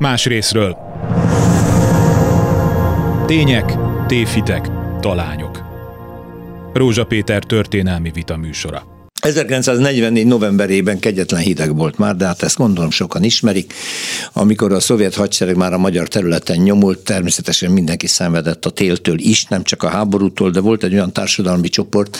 Más részről. Tények, tévhitek, talányok. Rózsa Péter történelmi vita műsora. 1944. novemberében kegyetlen hideg volt már, de hát ezt gondolom sokan ismerik. Amikor a szovjet hadsereg már a magyar területen nyomult, természetesen mindenki szenvedett a téltől is, nem csak a háborútól, de volt egy olyan társadalmi csoport,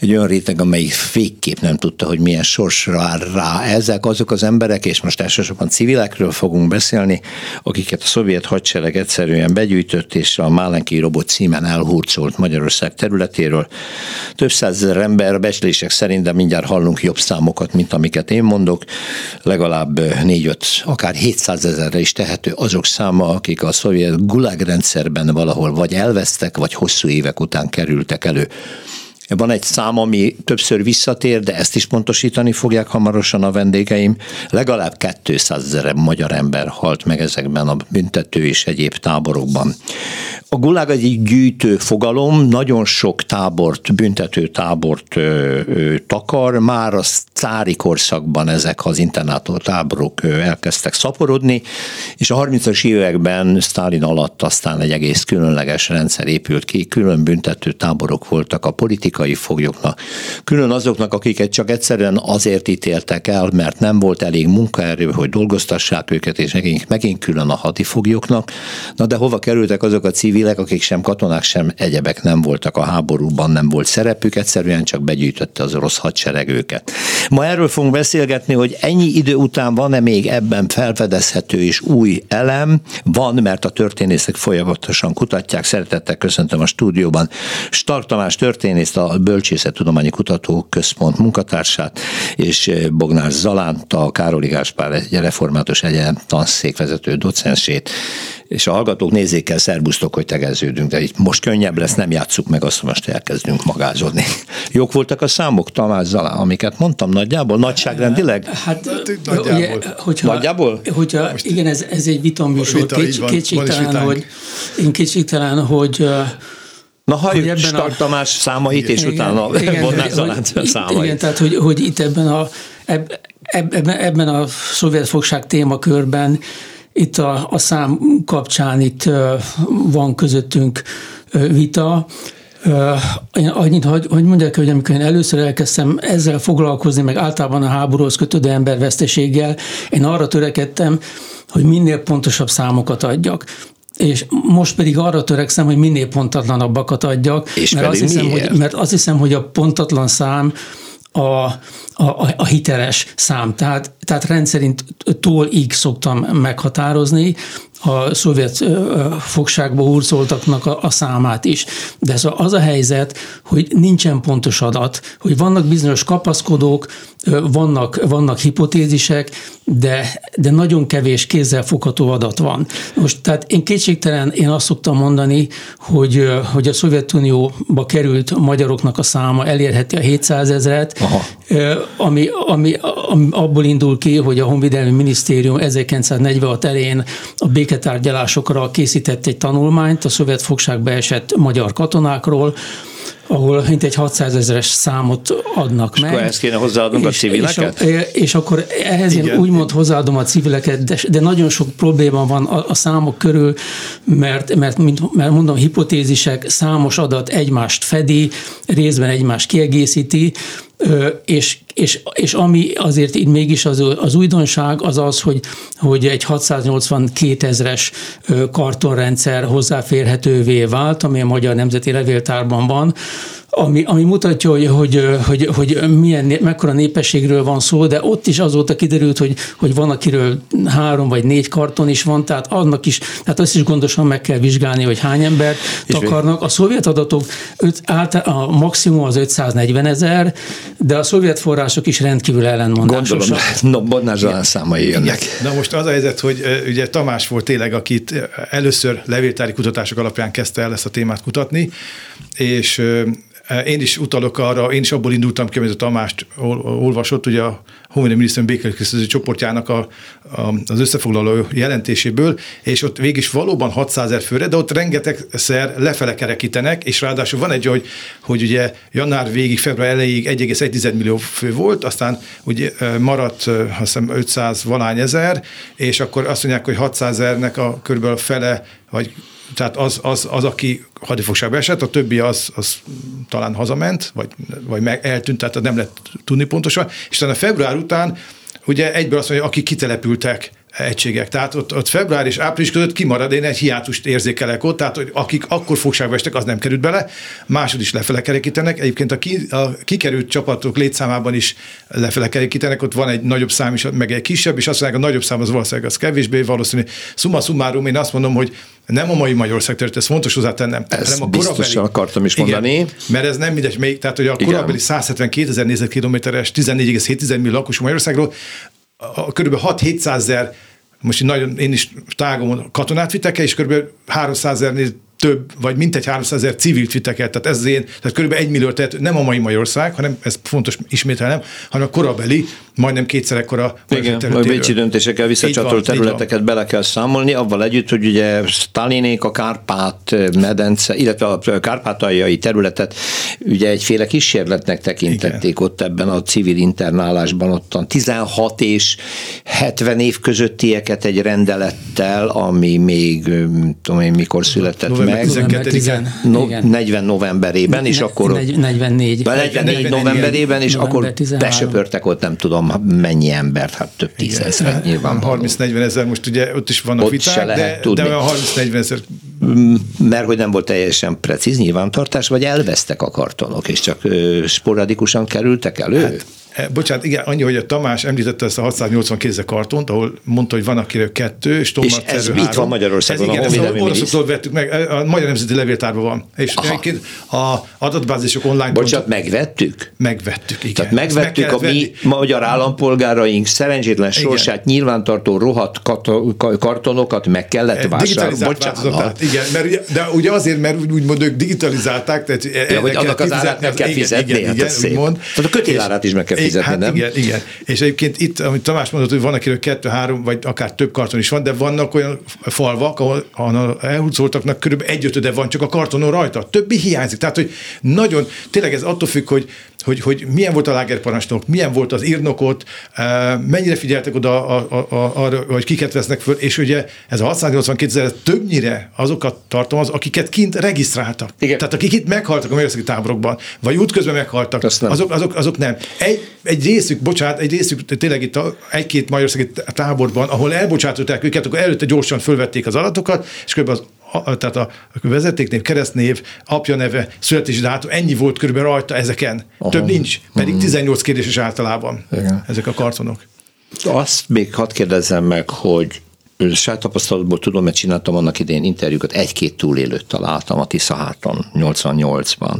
egy olyan réteg, amelyik végképp nem tudta, hogy milyen sors vár rá. Ezek azok az emberek, és most elsősorban civilekről fogunk beszélni, akiket a szovjet hadsereg egyszerűen begyűjtött, és a Málenki robot címen elhurcolt Magyarország területéről. Több százezer ember becslések szerint de mindjárt hallunk jobb számokat, mint amiket én mondok. Legalább 4-5, akár 700 ezerre is tehető azok száma, akik a szovjet gulag rendszerben valahol vagy elvesztek, vagy hosszú évek után kerültek elő. Van egy szám, ami többször visszatér, de ezt is pontosítani fogják hamarosan a vendégeim. Legalább 200 ezer magyar ember halt meg ezekben a büntető és egyéb táborokban. A gulág egy gyűjtő fogalom, nagyon sok tábort, büntető tábort ö, ö, takar, már a cári korszakban ezek az táborok ö, elkezdtek szaporodni, és a 30-as években Stalin alatt aztán egy egész különleges rendszer épült ki, külön büntető táborok voltak a politikai foglyoknak, külön azoknak, akiket csak egyszerűen azért ítéltek el, mert nem volt elég munkaerő, hogy dolgoztassák őket, és megint, megint külön a hadifoglyoknak. Na de hova kerültek azok a civil civilek, akik sem katonák, sem egyebek nem voltak a háborúban, nem volt szerepük, egyszerűen csak begyűjtötte az orosz hadsereg őket. Ma erről fogunk beszélgetni, hogy ennyi idő után van-e még ebben felfedezhető és új elem? Van, mert a történészek folyamatosan kutatják. Szeretettel köszöntöm a stúdióban Stark Tamás történészt, a Bölcsészettudományi Kutató Központ munkatársát, és Bognár Zalánt, a Károli Gáspár egy református egyetem tanszékvezető docensét és a hallgatók nézzék el, szerbusztok, hogy tegeződünk, de itt most könnyebb lesz, nem játsszuk meg azt, hogy most elkezdünk magázodni. Jók voltak a számok, Tamás Zalán, amiket mondtam nagyjából, nagyságrendileg? Hát, nagyjából. Ugye, hogyha, nagyjából? Hogyha, igen, ez, ez egy vitaműsor, vita, Kéts, kétségtelen, hogy, én kétségtelen, hogy Na halljuk ebben Stark a, Tamás számait, és igen, utána Bonnár Zalánc számait. Igen, tehát hogy, hogy itt ebben a, eb, ebben, ebben a szovjet fogság témakörben itt a, a szám kapcsán itt van közöttünk vita. Én annyit, hogy, hogy mondják, hogy amikor én először elkezdtem ezzel foglalkozni, meg általában a háborúhoz kötődő emberveszteséggel, én arra törekedtem, hogy minél pontosabb számokat adjak és most pedig arra törekszem, hogy minél pontatlanabbakat adjak, és mert, azt hiszem, hogy, mert azt hiszem, hogy a pontatlan szám a, a, a hiteles szám. Tehát, tehát rendszerint tól így szoktam meghatározni, a szovjet fogságba hurcoltaknak a, a számát is. De ez az a helyzet, hogy nincsen pontos adat, hogy vannak bizonyos kapaszkodók, vannak, vannak hipotézisek, de, de nagyon kevés kézzelfogható adat van. Most tehát én kétségtelen, én azt szoktam mondani, hogy, hogy a Szovjetunióba került magyaroknak a száma elérheti a 700 ezeret, ami, ami, ami abból indul ki, hogy a Honvédelmi Minisztérium 1946 elején a béketárgyalásokra készített egy tanulmányt a szovjet fogságba esett magyar katonákról, ahol egy 600 ezeres számot adnak és meg. És ezt kéne hozzáadnunk és, a civileket? És, és akkor ehhez Igen. én úgymond hozzáadom a civileket, de, de nagyon sok probléma van a, a számok körül, mert, mert, mint, mert mondom, hipotézisek, számos adat egymást fedi, részben egymást kiegészíti, és, és, és ami azért így mégis az, az újdonság az az, hogy, hogy egy 682 ezres kartonrendszer hozzáférhetővé vált, ami a Magyar Nemzeti Levéltárban van, ami, ami mutatja, hogy, hogy, hogy, hogy milyen, mekkora népességről van szó, de ott is azóta kiderült, hogy, hogy van, akiről három vagy négy karton is van, tehát annak is, tehát azt is gondosan meg kell vizsgálni, hogy hány embert takarnak. A szovjet adatok öt, által, a maximum az 540 ezer, de a szovjet források is rendkívül ellenmondásosak. Gondolom, no, Bodnár Zsalán számai jönnek. Na most az a helyzet, hogy ugye Tamás volt tényleg, akit először levéltári kutatások alapján kezdte el ezt a témát kutatni, és én is utalok arra, én is abból indultam ki, amit a Tamást olvasott, ugye a, Honvédelmi Minisztérium békélköszöző csoportjának a, a, az összefoglaló jelentéséből, és ott végig is valóban 600 ezer főre, de ott rengetegszer lefele kerekítenek, és ráadásul van egy, hogy, hogy ugye január végig, február elejéig 1,1 millió fő volt, aztán ugye maradt azt hiszem 500 valány ezer, és akkor azt mondják, hogy 600 ezernek a körülbelül a fele, vagy tehát az, az, az, aki hadifogságba esett, a többi az, az talán hazament, vagy, vagy meg eltűnt, tehát nem lehet tudni pontosan, és talán a február után ugye egyből azt mondja, akik kitelepültek egységek. Tehát ott, ott február és április között kimarad, én egy hiátust érzékelek ott, tehát hogy akik akkor fogságba estek, az nem került bele, másod is lefele kerekítenek. Egyébként a, ki, a kikerült csapatok létszámában is lefele kerekítenek, ott van egy nagyobb szám is, meg egy kisebb, és azt mondják, a nagyobb szám az valószínűleg az kevésbé valószínű. Summa summarum, én azt mondom, hogy nem a mai Magyarország terület, ez fontos hozzátennem. Ezt hanem a korabeli, akartam is mondani. Igen, mert ez nem mindegy, még, tehát hogy a korabeli 172 ezer négyzetkilométeres, 14,7 millió lakosú Magyarországról a kb. 6-700 ezer, most nagyon, én is tágom katonát vittek el, és kb. 300 ezernél több, vagy mintegy 300 ezer civilt vittek el, tehát ez én, tehát kb. 1 millió, tehát nem a mai Magyarország, hanem ez fontos ismételnem, hanem a korabeli, majdnem kétszer ekkora Igen, a bécsi döntésekkel visszacsatolt területeket bele kell számolni, avval együtt, hogy ugye Stalinék a Kárpát medence, illetve a kárpátaljai területet ugye egyféle kísérletnek tekintették Igen. ott ebben a civil internálásban, ottan 16 és 70 év közöttieket egy rendelettel, ami még, tudom én, mikor született meg. 12 no, 40 novemberében, és akkor... 44. 44 novemberében, és akkor besöpörtek ott nem tudom mennyi embert, hát több tízezer nyilván. 30-40 ezer, most ugye ott is vannak ott viták, de, tudni. de 30-40 ezer mert hogy nem volt teljesen precíz nyilvántartás, vagy elvesztek a kartonok, és csak sporadikusan kerültek elő? Hát, bocsánat, igen, annyi, hogy a Tamás említette ezt a 680 kézze kartont, ahol mondta, hogy van akiről kettő, és Thomas És ez itt van Magyarországon, ez, igen, a honvédelmi oroszoktól vettük meg, eh, a Magyar Nemzeti Levéltárban van. És egyébként a adatbázisok online... Bocsánat, pont, megvettük? Megvettük, igen. Tehát megvettük a mi magyar állampolgáraink szerencsétlen sorsát nyilvántartó rohadt kartonokat, meg kellett eh, vásárolni. Bocsánat. Igen, mert, de ugye azért, mert úgymond ők digitalizálták, tehát ja, hogy annak az árát meg kell fizetni, igen, hát igen, igen, Tehát a kötélárát is meg kell fizetni, hát nem? Igen, igen. És egyébként itt, amit Tamás mondott, hogy van, akiről kettő, három, vagy akár több karton is van, de vannak olyan falvak, ahol, ahol elhúzoltaknak körülbelül egy ötöde van csak a kartonon rajta. Többi hiányzik. Tehát, hogy nagyon, tényleg ez attól függ, hogy, hogy, hogy milyen volt a lágerparancsnok, milyen volt az írnokot, eh, mennyire figyeltek oda a, a, a, arra, hogy kiket vesznek föl, és ugye ez a 682 ezer többnyire azokat tartom az, akiket kint regisztráltak. Igen. Tehát akik itt meghaltak a magyarországi táborokban, vagy útközben meghaltak, azok, azok, azok nem. Egy, egy részük, bocsánat, egy részük tényleg itt egy-két magyarországi táborban, ahol elbocsátották őket, akkor előtte gyorsan fölvették az adatokat, és kb. az a, tehát a vezetéknév, keresztnév, apja neve, születési dátum, ennyi volt körülbelül rajta ezeken. Aha. Több nincs, pedig 18 mhm. kérdéses általában Igen. ezek a kartonok. Azt még hadd kérdezzem meg, hogy saját tapasztalatból tudom, mert csináltam annak idején interjúkat, egy-két túlélőt találtam a Tiszaháton 88-ban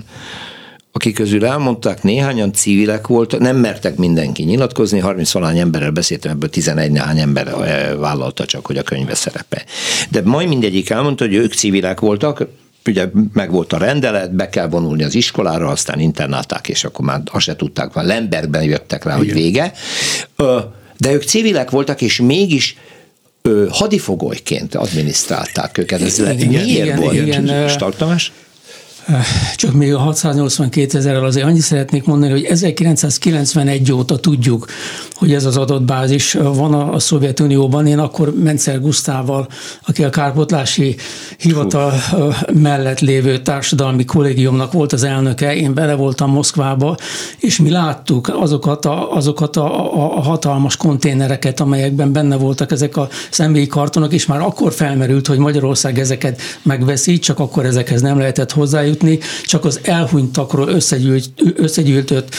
akik közül elmondták, néhányan civilek voltak, nem mertek mindenki nyilatkozni, 30 valány emberrel beszéltem, ebből 11 néhány ember eh, vállalta csak, hogy a könyve szerepe. De majd mindegyik elmondta, hogy ők civilek voltak, ugye meg volt a rendelet, be kell vonulni az iskolára, aztán internálták, és akkor már azt se tudták, már Lembergben jöttek rá, Igen. hogy vége. De ők civilek voltak, és mégis hadifogolyként adminisztrálták őket. Ez igen, miért igen, volt? Igen, Startamás? Csak még a 682 ezerrel azért annyit szeretnék mondani, hogy 1991 óta tudjuk, hogy ez az adatbázis van a, a Szovjetunióban. Én akkor Mencer Gusztával, aki a kárpotlási hivatal mellett lévő társadalmi kollégiumnak volt az elnöke, én bele voltam Moszkvába, és mi láttuk azokat a, azokat a, a, a hatalmas konténereket, amelyekben benne voltak ezek a személyi kartonok, és már akkor felmerült, hogy Magyarország ezeket megveszi, csak akkor ezekhez nem lehetett hozzájutni, csak az elhunytakról összegyűlt, összegyűltött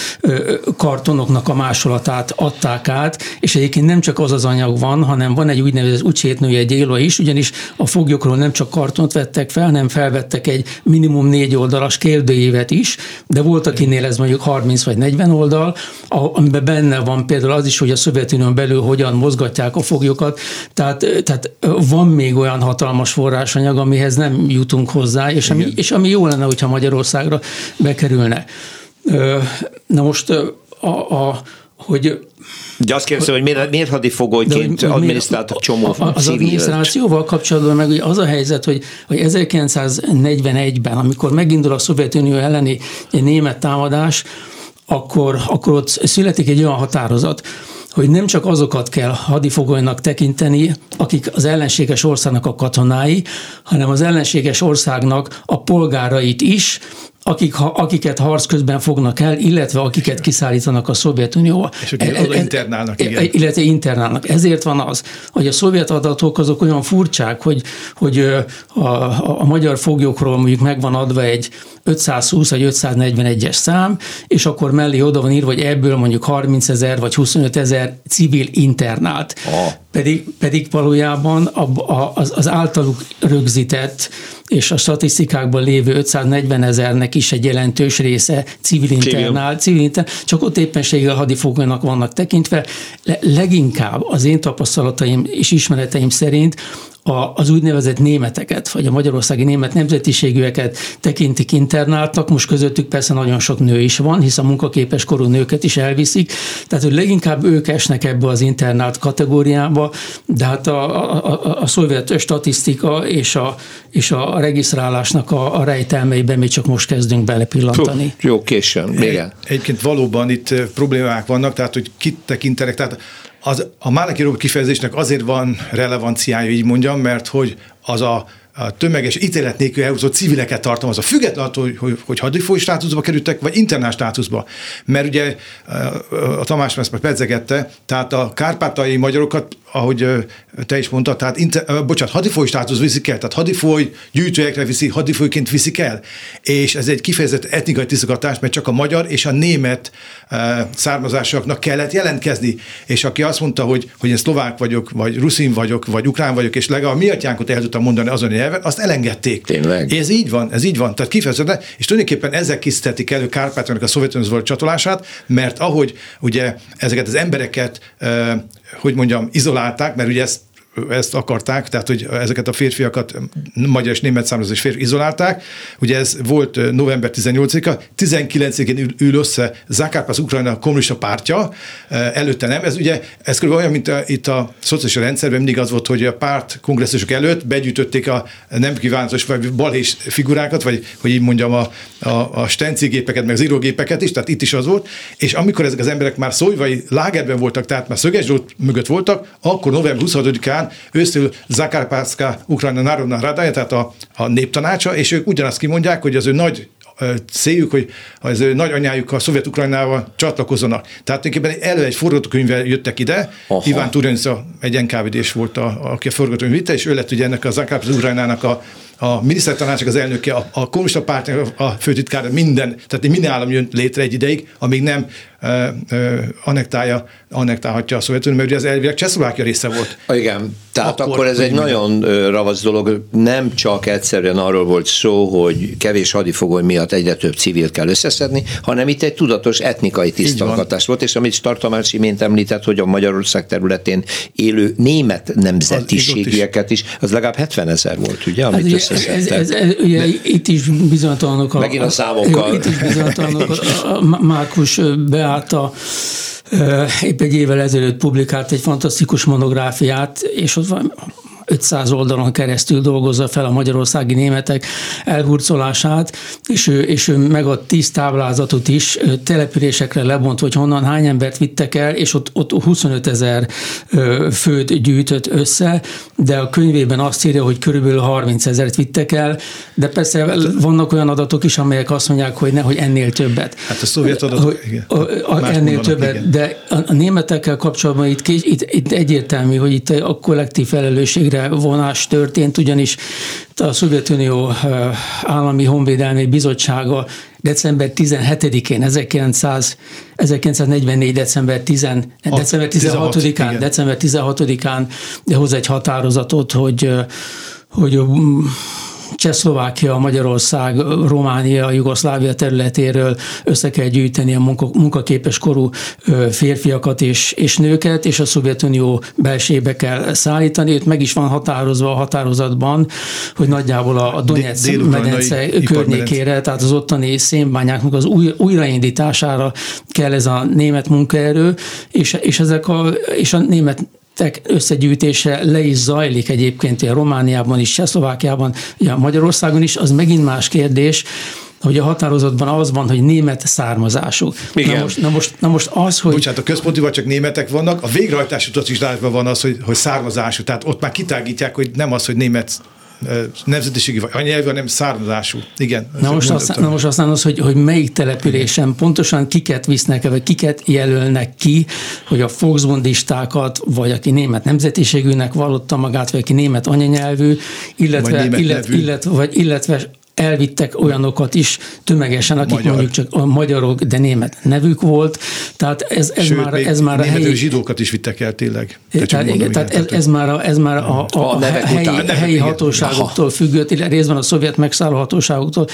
kartonoknak a másolatát adták át, és egyébként nem csak az az anyag van, hanem van egy úgynevezett egy gyélo is, ugyanis a foglyokról nem csak kartont vettek fel, hanem felvettek egy minimum négy oldalas kérdőívet is, de volt, akinél ez mondjuk 30 vagy 40 oldal, amiben benne van például az is, hogy a Szovjetunión belül hogyan mozgatják a foglyokat, tehát, tehát van még olyan hatalmas forrásanyag, amihez nem jutunk hozzá, és ami, és ami jó lenne, hogyha Magyarországra bekerülne. Na most a, a, hogy de azt kérdezem, hogy miért, miért hadifogolyként adminisztráltak csomó Az civilt. adminisztrációval kapcsolatban meg az a helyzet, hogy, hogy 1941-ben, amikor megindul a Szovjetunió elleni német támadás, akkor, akkor ott születik egy olyan határozat, hogy nem csak azokat kell hadifogolynak tekinteni, akik az ellenséges országnak a katonái, hanem az ellenséges országnak a polgárait is, akik, ha, akiket harc közben fognak el, illetve akiket kiszállítanak a Szovjetunióba. És akik e, e, internálnak, igen. Illetve internálnak. Ezért van az, hogy a szovjet adatok azok olyan furcsák, hogy, hogy a, a, a magyar foglyokról mondjuk megvan adva egy 520 vagy 541-es szám, és akkor mellé oda van írva, hogy ebből mondjuk 30 ezer vagy 25 ezer civil internált. Oh. Pedig, pedig valójában a, a, az, az általuk rögzített és a statisztikákban lévő 540 ezernek is egy jelentős része civil internál, civil internál, csak ott éppenséggel hadifogolynak vannak tekintve. Leginkább az én tapasztalataim és ismereteim szerint a, az úgynevezett németeket, vagy a magyarországi német nemzetiségűeket tekintik internáltak, most közöttük persze nagyon sok nő is van, hisz a munkaképes korú nőket is elviszik, tehát hogy leginkább ők esnek ebbe az internált kategóriába, de hát a, a, a, a szovjet statisztika és a, és a regisztrálásnak a, a rejtelmeiben még csak most kezdünk belepillantani. Jó, jó későn, igen. Egyébként valóban itt problémák vannak, tehát hogy kit tekintenek, tehát az, a Máleki kifejezésnek azért van relevanciája, így mondjam, mert hogy az a a tömeges ítélet nélkül elhúzott civileket tartalmaz, a független attól, hogy, hogy, hogy hadifoly státuszba kerültek, vagy internás státuszba. Mert ugye a Tamás ezt meg pedzegette, tehát a kárpátai magyarokat, ahogy te is mondtad, tehát inter, bocsánat, hadifoly státusz viszik el, tehát hadifoly gyűjtőjekre viszi, hadifolyként viszik el. És ez egy kifejezett etnikai tisztogatás, mert csak a magyar és a német származásoknak kellett jelentkezni. És aki azt mondta, hogy, hogy én szlovák vagyok, vagy ruszin vagyok, vagy ukrán vagyok, és legalább mi atyánkot el tudtam mondani azon nyelven, azt elengedték. Tényleg? Ez így van, ez így van. Tehát kifejezetten, és tulajdonképpen ezek készítették elő Kárpátalnak a Szovjetunióhoz csatolását, mert ahogy ugye ezeket az embereket, hogy mondjam, izolálták, mert ugye ezt ezt akarták, tehát hogy ezeket a férfiakat, magyar és német származás férfi izolálták. Ugye ez volt november 18-a, 19-én ül, össze Zakárpász Ukrajna kommunista pártja, előtte nem. Ez ugye, ez kb. olyan, mint a, itt a szociális rendszerben mindig az volt, hogy a párt kongresszusok előtt begyűjtötték a nem kívánatos vagy balés figurákat, vagy hogy így mondjam, a, a, a stencigépeket, meg az írógépeket is, tehát itt is az volt, és amikor ezek az emberek már szóivai lágerben voltak, tehát már szöges mögött voltak, akkor november 26-án után őszül Zakarpászka Ukrajna Narodna Rada, tehát a, a néptanácsa, és ők ugyanazt kimondják, hogy az ő nagy céljuk, hogy az ő nagyanyájuk a Szovjet-Ukrajnával csatlakozzanak. Tehát tulajdonképpen elő egy forgatókönyvvel jöttek ide, Aha. Iván Turenca egy NKVD-s volt, a, aki a forgatókönyv vitte, és ő lett ugye ennek a Zakarpászka Ukrajnának a a minisztertanácsok az elnöke, a, a kommunista pártnak a főtitkára, minden, tehát minden állam jön létre egy ideig, amíg nem annektálja, annektálhatja a Szovjetunió, mert ugye az elvileg Csehszlovákia része volt. Igen, tehát akkor, akkor ez egy nagyon ravasz dolog, nem csak egyszerűen arról volt szó, hogy kevés hadifogoly miatt egyre több civil kell összeszedni, hanem itt egy tudatos etnikai tisztalgatás volt, és amit Startamás imént említett, hogy a Magyarország területén élő német nemzetiségieket is, az legalább 70 ezer volt, ugye, amit hát, ez, ez, ez, ez, ugye itt is bizonytalanok a, Megint a számokkal. Itt is bizonytalanok a, a Márkus Beáta épp egy évvel ezelőtt publikált egy fantasztikus monográfiát, és ott van 500 oldalon keresztül dolgozza fel a magyarországi németek elhurcolását, és ő, és ő megad 10 táblázatot is településekre lebont, hogy honnan hány embert vittek el, és ott, ott 25 ezer főt gyűjtött össze, de a könyvében azt írja, hogy körülbelül 30 ezeret vittek el, de persze vannak olyan adatok is, amelyek azt mondják, hogy ne, hogy ennél többet. Hát a szovjet adatok, igen. A, a, ennél többet, igen. de a, a németekkel kapcsolatban itt, itt, itt egyértelmű, hogy itt a kollektív felelősségre vonás történt, ugyanis a Szovjetunió Állami Honvédelmi Bizottsága december 17-én, 1900, 1944. december, 10, december 16-án, december 16-án hoz egy határozatot, hogy, hogy Csehszlovákia, Magyarország, Románia, Jugoszlávia területéről össze kell gyűjteni a munka, munkaképes korú férfiakat és, és nőket, és a Szovjetunió belsébe kell szállítani. Itt meg is van határozva a határozatban, hogy nagyjából a Donetsz medence környékére, tehát az ottani szénbányáknak az új, újraindítására kell ez a német munkaerő, és, és ezek a, és a német összegyűjtése le is zajlik egyébként a Romániában is, Csehszlovákiában, ja, Magyarországon is, az megint más kérdés, hogy a határozatban az van, hogy német származású. Igen. Na most, na most, na most az, hogy... Bocsánat, a központiban csak németek vannak, a végrehajtás utat is van az, hogy, hogy származású, tehát ott már kitágítják, hogy nem az, hogy német nemzetiségi vagy anyanyelvű, hanem származású. Igen. Na most, aztán, na most aztán az, hogy, hogy melyik településen pontosan kiket visznek, vagy kiket jelölnek ki, hogy a Volksbundistákat, vagy aki német nemzetiségűnek vallotta magát, vagy aki német anyanyelvű, illetve, német illetve, illetve, vagy illetve elvittek olyanokat is tömegesen, akik Magyar. mondjuk csak a magyarok, de német nevük volt. Tehát ez, ez Sőt, már, ez már a helyi... zsidókat is vittek el tényleg. Tehát, igen, tehát ez, ez, már a, ez már a, a, a, a helyi, után, helyi hatóságoktól függött, részben a szovjet megszálló hatóságoktól,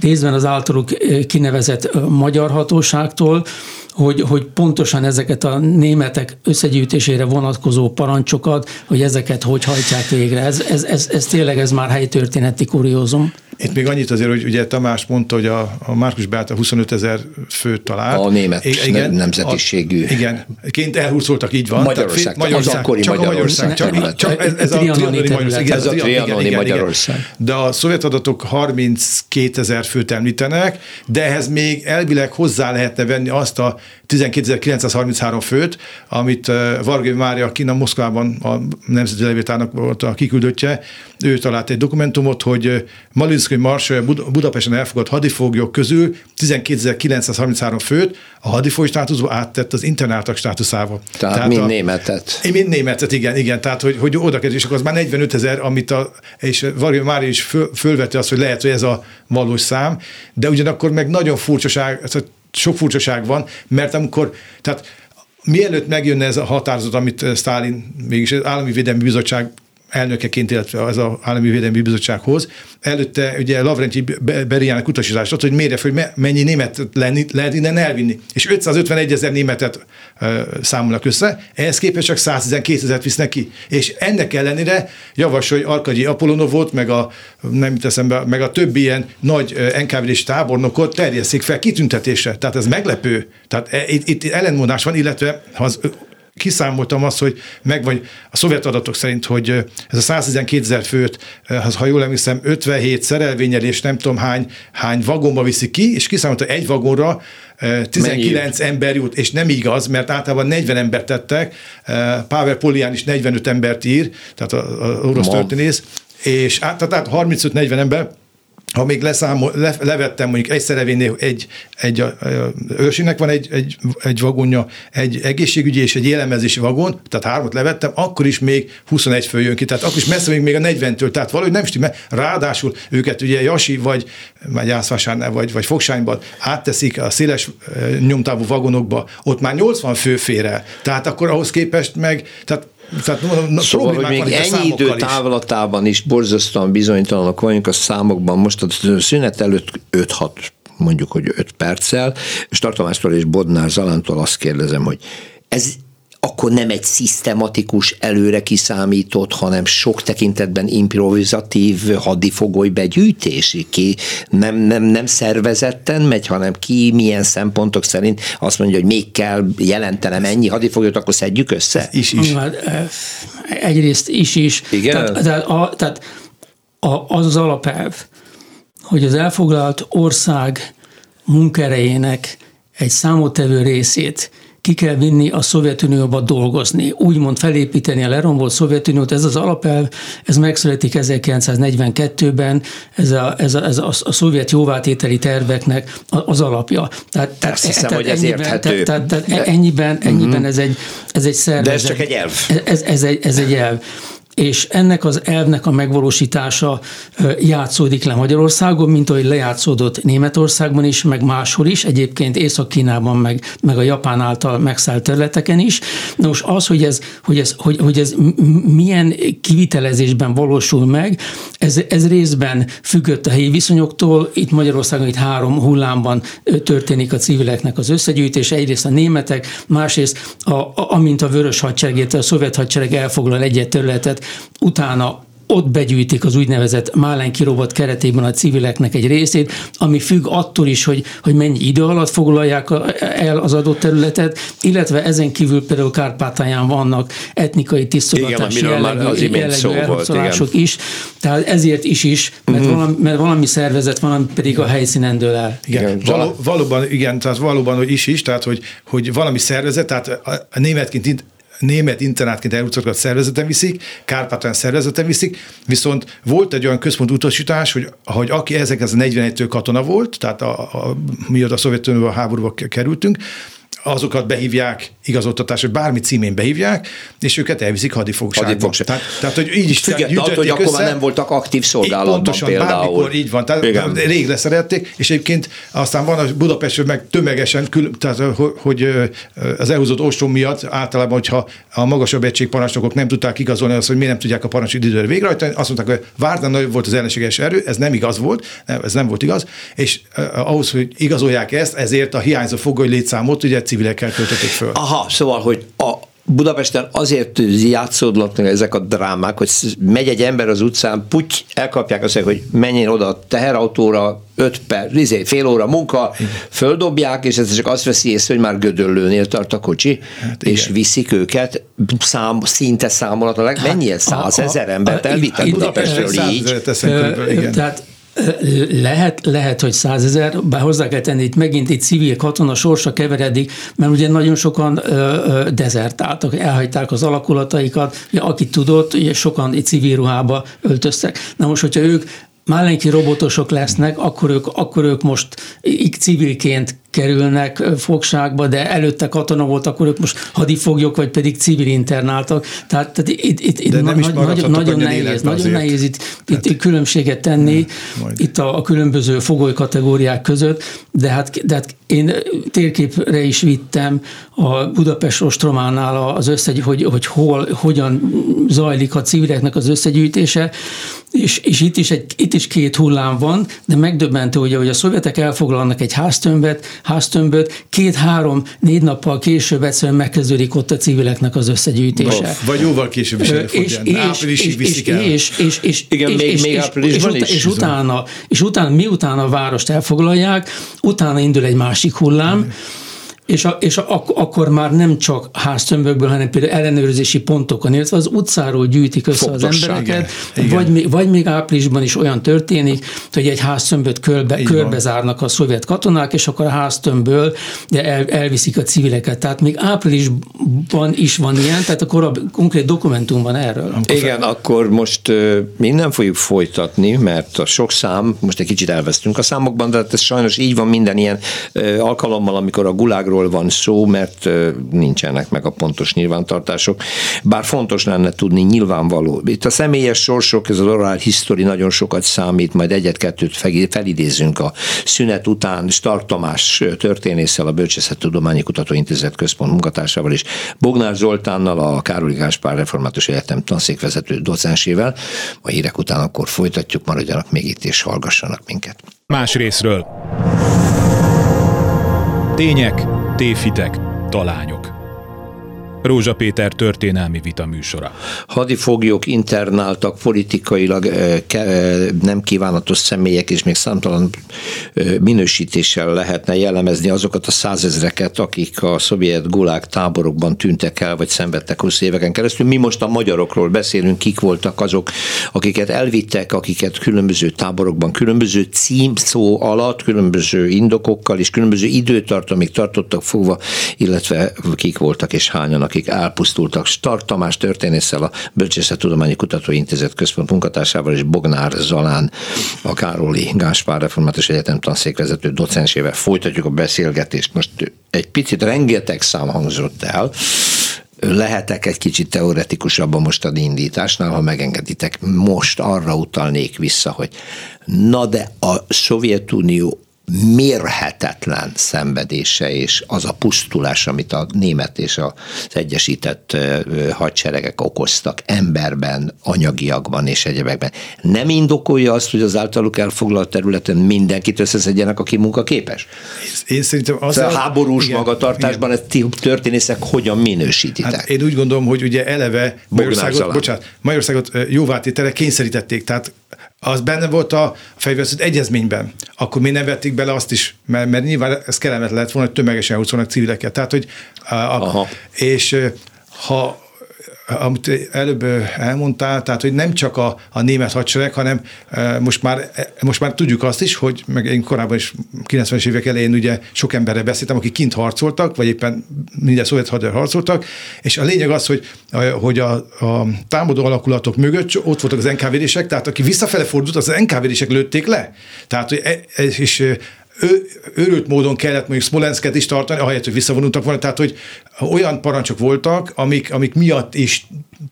részben az általuk kinevezett magyar hatóságtól, hogy, hogy pontosan ezeket a németek összegyűjtésére vonatkozó parancsokat, hogy ezeket hogy hajtják végre. Ez, ez, ez, ez tényleg ez már helytörténeti kuriózum. Itt még annyit azért, hogy ugye Tamás mondta, hogy a, a Márkus Beáta 25 ezer főt talált. A német igen, nemzetiségű. A, igen, ként elhurcoltak, így van. Magyarország, tehát, Magyarország, akkori csak Magyarország. Magyarország csak, csak ez, ez a trianoni Magyarország. Ez a trianoni Magyarország. De a szovjet adatok 32 ezer főt említenek, de ehhez még elvileg hozzá lehetne venni azt a 12.933 főt, amit Vargai Mária Kína Moszkvában a Nemzeti Levéltárnak volt a kiküldöttje, ő talált egy dokumentumot, hogy Malinszki Marsa Budapesten elfogadott hadifoglyok közül 12.933 főt a hadifoly státuszba áttett az internátok státuszába. Tehát, tehát mind a, németet. Mind németet, igen, igen. Tehát, hogy, hogy oda kezd, és akkor az már 45 ezer, amit a, és Vargai Mária is föl, fölvette azt, hogy lehet, hogy ez a valós szám, de ugyanakkor meg nagyon furcsaság, sok furcsaság van, mert amikor, tehát mielőtt megjönne ez a határozat, amit Stalin, mégis az Állami Védelmi Bizottság elnökeként, illetve az a Állami Védelmi Bizottsághoz. Előtte ugye Lavrenti Beriának utasítást adott, hogy mérje hogy mennyi német lehet innen elvinni. És 551 ezer németet uh, számolnak össze, ehhez képest csak 112 ezeret visznek ki. És ennek ellenére javasolja, hogy Arkadyi Apollonov meg a, nem teszem be, meg a többi ilyen nagy nkvd tábornokot terjesszék fel kitüntetésre. Tehát ez meglepő. Tehát e, itt, itt ellenmondás van, illetve ha az kiszámoltam azt, hogy meg vagy a szovjet adatok szerint, hogy ez a 112 ezer főt, ha jól emlékszem, 57 szerelvényel és nem tudom hány, hány vagonba viszi ki, és kiszámolta egy vagonra 19 Mennyi? ember jut, és nem igaz, mert általában 40 embert tettek, Pavel Polián is 45 embert ír, tehát az orosz történész, és át, tehát 35-40 ember, ha még leszámol, le, levettem mondjuk egy szerevénél egy, egy őrségnek van egy, egy, egy vagonja, egy egészségügyi és egy élelmezési vagon, tehát hármat levettem, akkor is még 21 fő jön ki, tehát akkor is messze még, még a 40-től, tehát valahogy nem stimmel. Ráadásul őket ugye Jasi vagy, vagy Ászvásárnál, vagy, vagy Fogsányban átteszik a széles nyomtávú vagonokba, ott már 80 fő fér el. Tehát akkor ahhoz képest meg, tehát tehát, na, szóval, hogy még ennyi idő is. távlatában is borzasztóan bizonytalanok vagyunk a számokban. Most a szünet előtt 5-6 mondjuk, hogy 5 perccel, és Tartomástól és Bodnár Zalántól azt kérdezem, hogy ez akkor nem egy szisztematikus, előre kiszámított, hanem sok tekintetben improvizatív hadifogoly begyűjtés, ki nem, nem, nem szervezetten megy, hanem ki milyen szempontok szerint azt mondja, hogy még kell jelentenem ennyi hadifoglyot, akkor szedjük össze? Is is. Egyrészt is is. Igen? Tehát, tehát, a, tehát a, az az alapelv, hogy az elfoglalt ország munkerejének egy számottevő részét ki kell vinni a Szovjetunióba dolgozni, úgymond felépíteni a lerombolt Szovjetuniót, ez az alapelv, ez megszületik 1942-ben, ez a, ez a, ez a, a szovjet jóvátételi terveknek az alapja. Tehát, tehát, Azt hiszem, tehát hogy ez ennyiben, érthető. Tehát, tehát ennyiben, ennyiben uh-huh. ez egy, ez egy szervezet. De ez csak egy elv. Ez, ez, egy, ez egy elv. És ennek az elvnek a megvalósítása játszódik le Magyarországon, mint ahogy lejátszódott Németországban is, meg máshol is, egyébként Észak-Kínában, meg, meg a Japán által megszállt területeken is. Nos, az, hogy ez, hogy ez, hogy, hogy ez milyen kivitelezésben valósul meg, ez, ez részben függött a helyi viszonyoktól. Itt Magyarországon itt három hullámban történik a civileknek az összegyűjtés. Egyrészt a németek, másrészt a, a, amint a vörös hadsereg, a szovjet hadsereg elfoglal egy területet, utána ott begyűjtik az úgynevezett Málenki robot keretében a civileknek egy részét, ami függ attól is, hogy, hogy mennyi idő alatt foglalják el az adott területet, illetve ezen kívül például Kárpátalján vannak etnikai tisztogatási jellegű, jellegű elhapszolások is, tehát ezért is is, mert, uh-huh. valami, mert valami szervezet van, pedig a helyszínen dől el. Igen, igen. Való, valóban, igen, tehát valóban, hogy is is, tehát hogy, hogy valami szervezet, tehát a németként német internátként elutazokat szervezeten viszik, Kárpátán szervezeten viszik, viszont volt egy olyan központ utasítás, hogy, hogy aki ezek az 41-től katona volt, tehát a, a, miatt a Szovjetunióban háborúba kerültünk, azokat behívják igazoltatásra, bármi címén behívják, és őket elviszik hadifogságba. Hadifogság. Tehát, tehát, hogy így is Függetlenül attól, hogy akkor már nem voltak aktív szolgálatban Pontosan, például. bármikor így van. Tehát Igen. rég leszerették, és egyébként aztán van a Budapestről meg tömegesen, tehát hogy az elhúzott ostrom miatt általában, hogyha a magasabb egységparancsnokok nem tudták igazolni azt, hogy miért nem tudják a parancsot időre végrehajtani, azt mondták, hogy vártan nagyobb volt az ellenséges erő, ez nem igaz volt, nem, ez nem volt igaz, és ahhoz, hogy igazolják ezt, ezért a hiányzó fogoly létszámot ugye civilekkel töltötték föl. Aha, szóval, hogy a, Budapesten azért játszódnak ezek a drámák, hogy megy egy ember az utcán, puty, elkapják azt, hogy menjen oda a teherautóra, öt perc, izé, fél óra munka, földobják, és ez csak azt veszi észre, hogy már gödöllőnél tart a kocsi, hát és viszik őket, szám, szinte számolatlan, mennyi ez? Százezer embert elvittek Budapestről így. Tehát lehet, lehet, hogy százezer, bár hozzá kell tenni, itt megint egy civil katona sorsa keveredik, mert ugye nagyon sokan ö, dezertáltak, elhagyták az alakulataikat, aki tudott, ugye sokan egy civil ruhába öltöztek. Na most, hogyha ők Málenki robotosok lesznek, akkor ők, akkor ők most civilként kerülnek fogságba, de előtte katona volt, akkor ők most hadifoglyok, vagy pedig civil internáltak. Tehát, tehát itt, itt, itt na, nagy, nagyon nehéz, nagyon nehéz itt, itt, itt különbséget tenni nem, itt a, a különböző fogoly kategóriák között, de hát, de hát én térképre is vittem a Budapest ostrománál az összegy, hogy, hogy hol, hogyan zajlik a civileknek az összegyűjtése, és, és itt, is egy, itt is két hullám van, de megdöbbentő, hogy, hogy a szovjetek elfoglalnak egy háztömbet, háztömböt, két-három, négy nappal később egyszerűen megkezdődik ott a civileknek az összegyűjtése. Of, vagy jóval később is el és, és, áprilisig viszik el. És, és, és, Igen, és, még, és, még áprilisban és, és, és, utána, és utána, miután a várost elfoglalják, utána indul egy másik hullám, mm és, a, és a, ak, akkor már nem csak háztömbökből, hanem például ellenőrzési pontokon, illetve az utcáról gyűjtik össze Fogtosság, az embereket, igen, vagy, igen. Még, vagy még áprilisban is olyan történik, hogy egy háztömböt körbe, körbezárnak a szovjet katonák, és akkor a háztömbből el, elviszik a civileket. Tehát még áprilisban is van ilyen, tehát akkor a konkrét dokumentum van erről. Igen, akkor most mi nem fogjuk folytatni, mert a sok szám, most egy kicsit elvesztünk a számokban, de hát ez sajnos így van minden ilyen alkalommal, amikor a gulágról arról van szó, mert nincsenek meg a pontos nyilvántartások, bár fontos lenne tudni nyilvánvaló. Itt a személyes sorsok, ez az oral history nagyon sokat számít, majd egyet-kettőt felidézünk a szünet után Stark Tamás történésszel, a Bölcsészettudományi Kutatóintézet központ munkatársával és Bognár Zoltánnal, a Károly Gáspár Református Egyetem tanszékvezető docensével. A hírek után akkor folytatjuk, maradjanak még itt és hallgassanak minket. Más részről. Tények, tévhitek, talányok. Rózsa Péter történelmi vita műsora. Hadifoglyok internáltak politikailag nem kívánatos személyek, és még számtalan minősítéssel lehetne jellemezni azokat a százezreket, akik a szovjet gulág táborokban tűntek el, vagy szenvedtek 20 éveken keresztül. Mi most a magyarokról beszélünk, kik voltak azok, akiket elvittek, akiket különböző táborokban, különböző címszó alatt, különböző indokokkal és különböző időtartamig tartottak fogva, illetve kik voltak és hányan, akik elpusztultak. Stark Tamás történésszel, a Bölcsészettudományi Kutatóintézet központ munkatársával és Bognár Zalán, a Károli Gáspár Református Egyetem tanszékvezető docensével folytatjuk a beszélgetést. Most egy picit rengeteg szám hangzott el, lehetek egy kicsit teoretikusabb a mostani indításnál, ha megengeditek. Most arra utalnék vissza, hogy na de a Szovjetunió mérhetetlen szenvedése és az a pusztulás, amit a német és az egyesített hadseregek okoztak emberben, anyagiakban és egyebekben, nem indokolja azt, hogy az általuk elfoglalt területen mindenkit összeszedjenek, aki munkaképes? Én szerintem az szóval a háborús igen, magatartásban igen. ezt történészek hogyan minősítitek? Hát én úgy gondolom, hogy ugye eleve Magyarországot, bocsánat, Magyarországot jóvátétele kényszerítették, tehát az benne volt a fegyverszünet egyezményben, akkor mi nem vették bele azt is, mert, mert nyilván ez kellemetlen lett volna, hogy tömegesen húzolnak civileket. Tehát, hogy a, a, és ha amit előbb elmondtál, tehát hogy nem csak a, a német hadsereg, hanem most már, most már tudjuk azt is, hogy meg én korábban is 90-es évek elején ugye sok emberre beszéltem, akik kint harcoltak, vagy éppen minden szovjet hadőr harcoltak, és a lényeg az, hogy, hogy a, a támadó alakulatok mögött ott voltak az NKV-sek, tehát aki visszafele fordult, az, NKV-sek lőtték le. Tehát, hogy, e, és ő, őrült módon kellett mondjuk Smolensket is tartani, ahelyett, hogy visszavonultak volna, tehát hogy olyan parancsok voltak, amik, amik miatt is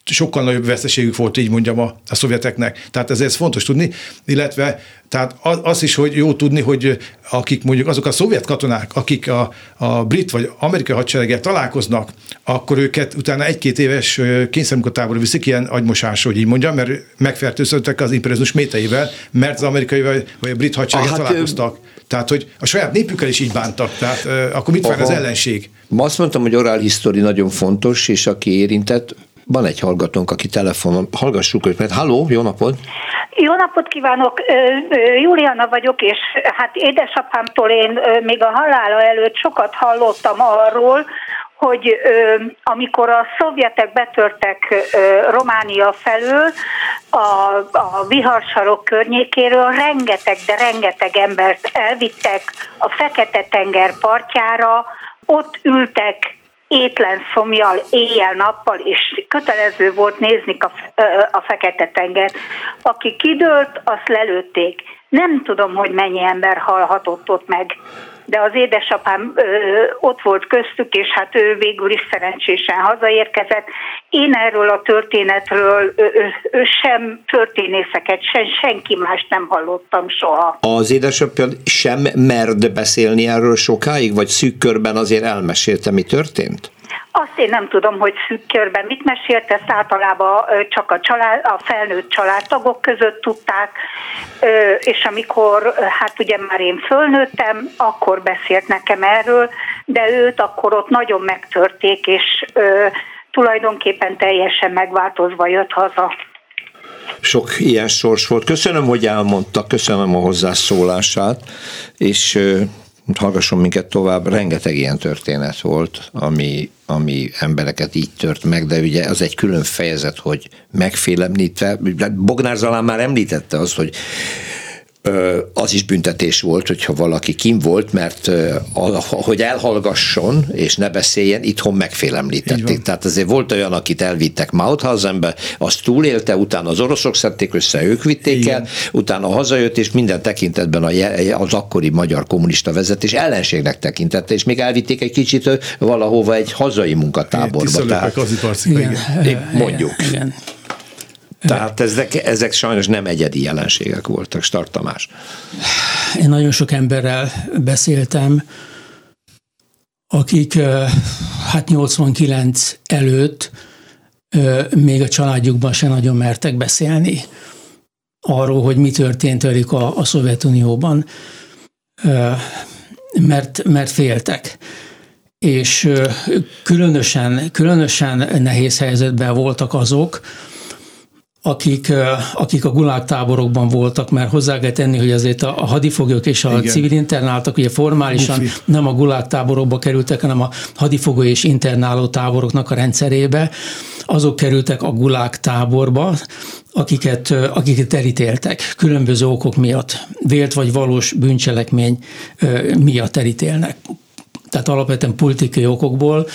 sokkal nagyobb veszteségük volt, így mondjam, a, a szovjeteknek. Tehát ez, ez fontos tudni, illetve tehát az, az is, hogy jó tudni, hogy akik mondjuk azok a szovjet katonák, akik a, a brit vagy amerikai hadsereggel találkoznak, akkor őket utána egy-két éves kényszermunkatáborra viszik ilyen agymosás, hogy így mondjam, mert megfertőzöttek az imperializmus méteivel, mert az amerikai vagy, vagy a brit hadsereggel ah, találkoztak. Ő tehát, hogy a saját népükkel is így bántak. Tehát akkor mit vár az ellenség? Ma azt mondtam, hogy oral history nagyon fontos, és aki érintett, van egy hallgatónk, aki telefonon, hallgassuk őt, mert halló, jó napot! Jó napot kívánok! Juliana vagyok, és hát édesapámtól én még a halála előtt sokat hallottam arról, hogy ö, amikor a szovjetek betörtek ö, Románia felől, a, a viharsarok környékéről rengeteg, de rengeteg embert elvittek a Fekete-tenger partjára, ott ültek étlen szomjal, éjjel-nappal, és kötelező volt nézni a, a Fekete-tengert. Aki kidőlt, azt lelőtték. Nem tudom, hogy mennyi ember halhatott ott meg de az édesapám ö, ott volt köztük, és hát ő végül is szerencsésen hazaérkezett. Én erről a történetről ö, ö, sem történészeket, sem senki más nem hallottam soha. Az édesapja sem merd beszélni erről sokáig, vagy szűk körben azért elmesélte, mi történt? Azt én nem tudom, hogy szűk körben mit mesélt, ezt általában csak a, család, a felnőtt családtagok között tudták, és amikor hát ugye már én fölnőttem, akkor beszélt nekem erről, de őt akkor ott nagyon megtörték, és tulajdonképpen teljesen megváltozva jött haza. Sok ilyen sors volt. Köszönöm, hogy elmondta, köszönöm a hozzászólását, és hallgasson minket tovább, rengeteg ilyen történet volt, ami, ami embereket így tört meg, de ugye az egy külön fejezet, hogy megfélemlítve, Bognár Zalán már említette azt, hogy az is büntetés volt, hogyha valaki kim volt, mert hogy elhallgasson és ne beszéljen, itthon megfélemlítették. Tehát azért volt olyan, akit elvittek Mauthausenbe, azt túlélte, utána az oroszok szedték össze, ők vitték Igen. el, utána hazajött, és minden tekintetben az akkori magyar kommunista vezetés ellenségnek tekintette, és még elvitték egy kicsit valahova egy hazai munkatáborba. Tehát, igen, mondjuk. Igen. Tehát ezek, ezek sajnos nem egyedi jelenségek voltak, Startamás. Én nagyon sok emberrel beszéltem, akik hát 89 előtt még a családjukban se nagyon mertek beszélni arról, hogy mi történt velük a, a Szovjetunióban, mert, mert féltek. És különösen, különösen nehéz helyzetben voltak azok, akik, akik a gulág táborokban voltak, mert hozzá kell tenni, hogy azért a, hadifoglyok és a Igen. civil internáltak ugye formálisan Ufi. nem a gulág táborokba kerültek, hanem a hadifogó és internáló táboroknak a rendszerébe. Azok kerültek a gulág táborba, akiket, akiket elítéltek különböző okok miatt, vélt vagy valós bűncselekmény miatt elítélnek. Tehát alapvetően politikai okokból,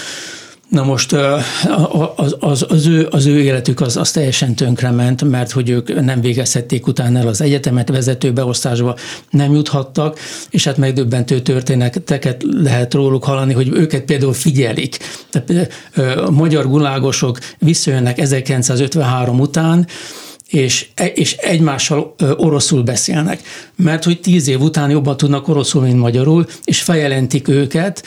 Na most az, az, az, ő, az ő életük az, az teljesen tönkrement, mert hogy ők nem végezhették utána el az egyetemet vezető beosztásba, nem juthattak, és hát megdöbbentő történeteket lehet róluk hallani, hogy őket például figyelik. Tehát, a magyar gulágosok visszajönnek 1953 után, és, e, és egymással oroszul beszélnek, mert hogy tíz év után jobban tudnak oroszul, mint magyarul, és feljelentik őket,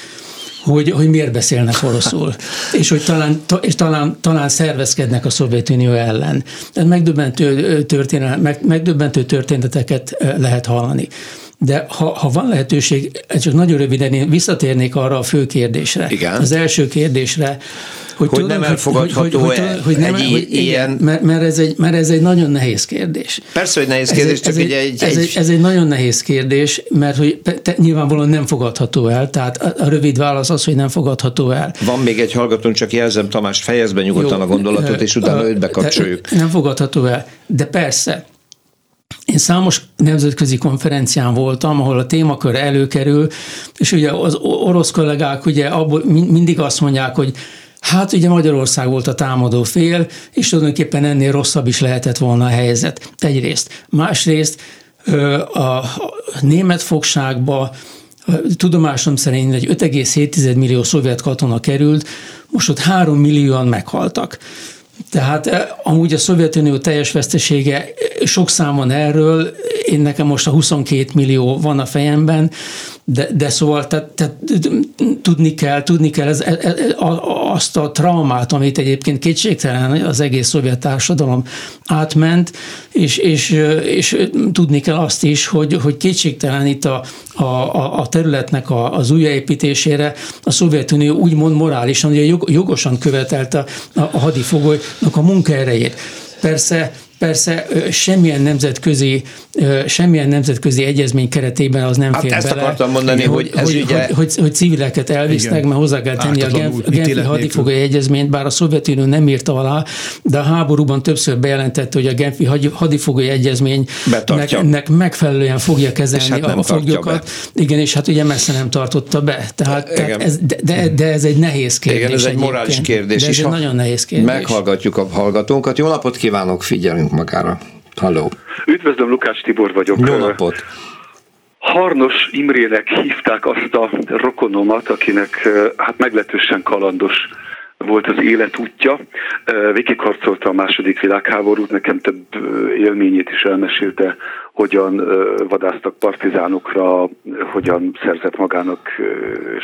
hogy, hogy miért beszélnek oroszul, és hogy talán, és talán, talán szervezkednek a Szovjetunió ellen. Tehát megdöbbentő, történet, meg, megdöbbentő történeteket lehet hallani. De ha, ha van lehetőség, csak nagyon röviden én visszatérnék arra a fő kérdésre. Igen. Az első kérdésre, hogy, hogy tudom, nem elfogadható hogy, hogy, hogy, hogy nem, egy hogy ilyen... Igen, mert, mert, ez egy, mert ez egy nagyon nehéz kérdés. Persze, hogy nehéz kérdés, ez csak egy, egy, ez, egy, ez egy nagyon nehéz kérdés, mert hogy te, nyilvánvalóan nem fogadható el, tehát a, a rövid válasz az, hogy nem fogadható el. Van még egy hallgatónk, csak jelzem Tamás, fejezbe nyugodtan Jó, a gondolatot, és utána őt bekapcsoljuk. Nem fogadható el, de persze, én számos nemzetközi konferencián voltam, ahol a témakör előkerül, és ugye az orosz kollégák ugye abból mindig azt mondják, hogy Hát ugye Magyarország volt a támadó fél, és tulajdonképpen ennél rosszabb is lehetett volna a helyzet. Egyrészt. Másrészt a német fogságba tudomásom szerint egy 5,7 millió szovjet katona került, most ott 3 millióan meghaltak. Tehát amúgy a Szovjetunió teljes vesztesége sok számon erről, én nekem most a 22 millió van a fejemben, de, de szóval tehát, tehát, tudni kell, tudni kell ez, ez, azt a traumát, amit egyébként kétségtelen az egész szovjet társadalom átment, és, és, és tudni kell azt is, hogy, hogy kétségtelen itt a, a, a területnek a, az újjáépítésére a Szovjetunió úgymond morálisan, ugye jogosan követelte a, a hadifogolynak a munkaerejét. Persze Persze semmilyen nemzetközi, semmilyen nemzetközi egyezmény keretében az nem hát fér ezt bele. akartam mondani, hogy, hogy, ez hogy, ugye... hogy, hogy, hogy civileket elvisznek, mert hozzá kell tenni a Genf, Genfi hadifogai egyezményt, bár a Szovjetunió nem írta alá, de a háborúban többször bejelentette, hogy a Genfi hadifogai egyezménynek megfelelően fogja kezelni hát a foglyokat. Be. Igen, és hát ugye messze nem tartotta be. Tehát, tehát ez, de, de, de ez egy nehéz kérdés. Igen, ez egy morális kérdés. De ez egy nagyon nehéz kérdés. Meghallgatjuk a hallgatónkat. Jó napot kívánok, figyelünk figyelünk magára. Halló. Üdvözlöm, Lukács Tibor vagyok. Jó napot. Harnos Imrének hívták azt a rokonomat, akinek hát meglehetősen kalandos volt az életútja. Végigharcolta a második világháborút, nekem több élményét is elmesélte, hogyan vadáztak partizánokra, hogyan szerzett magának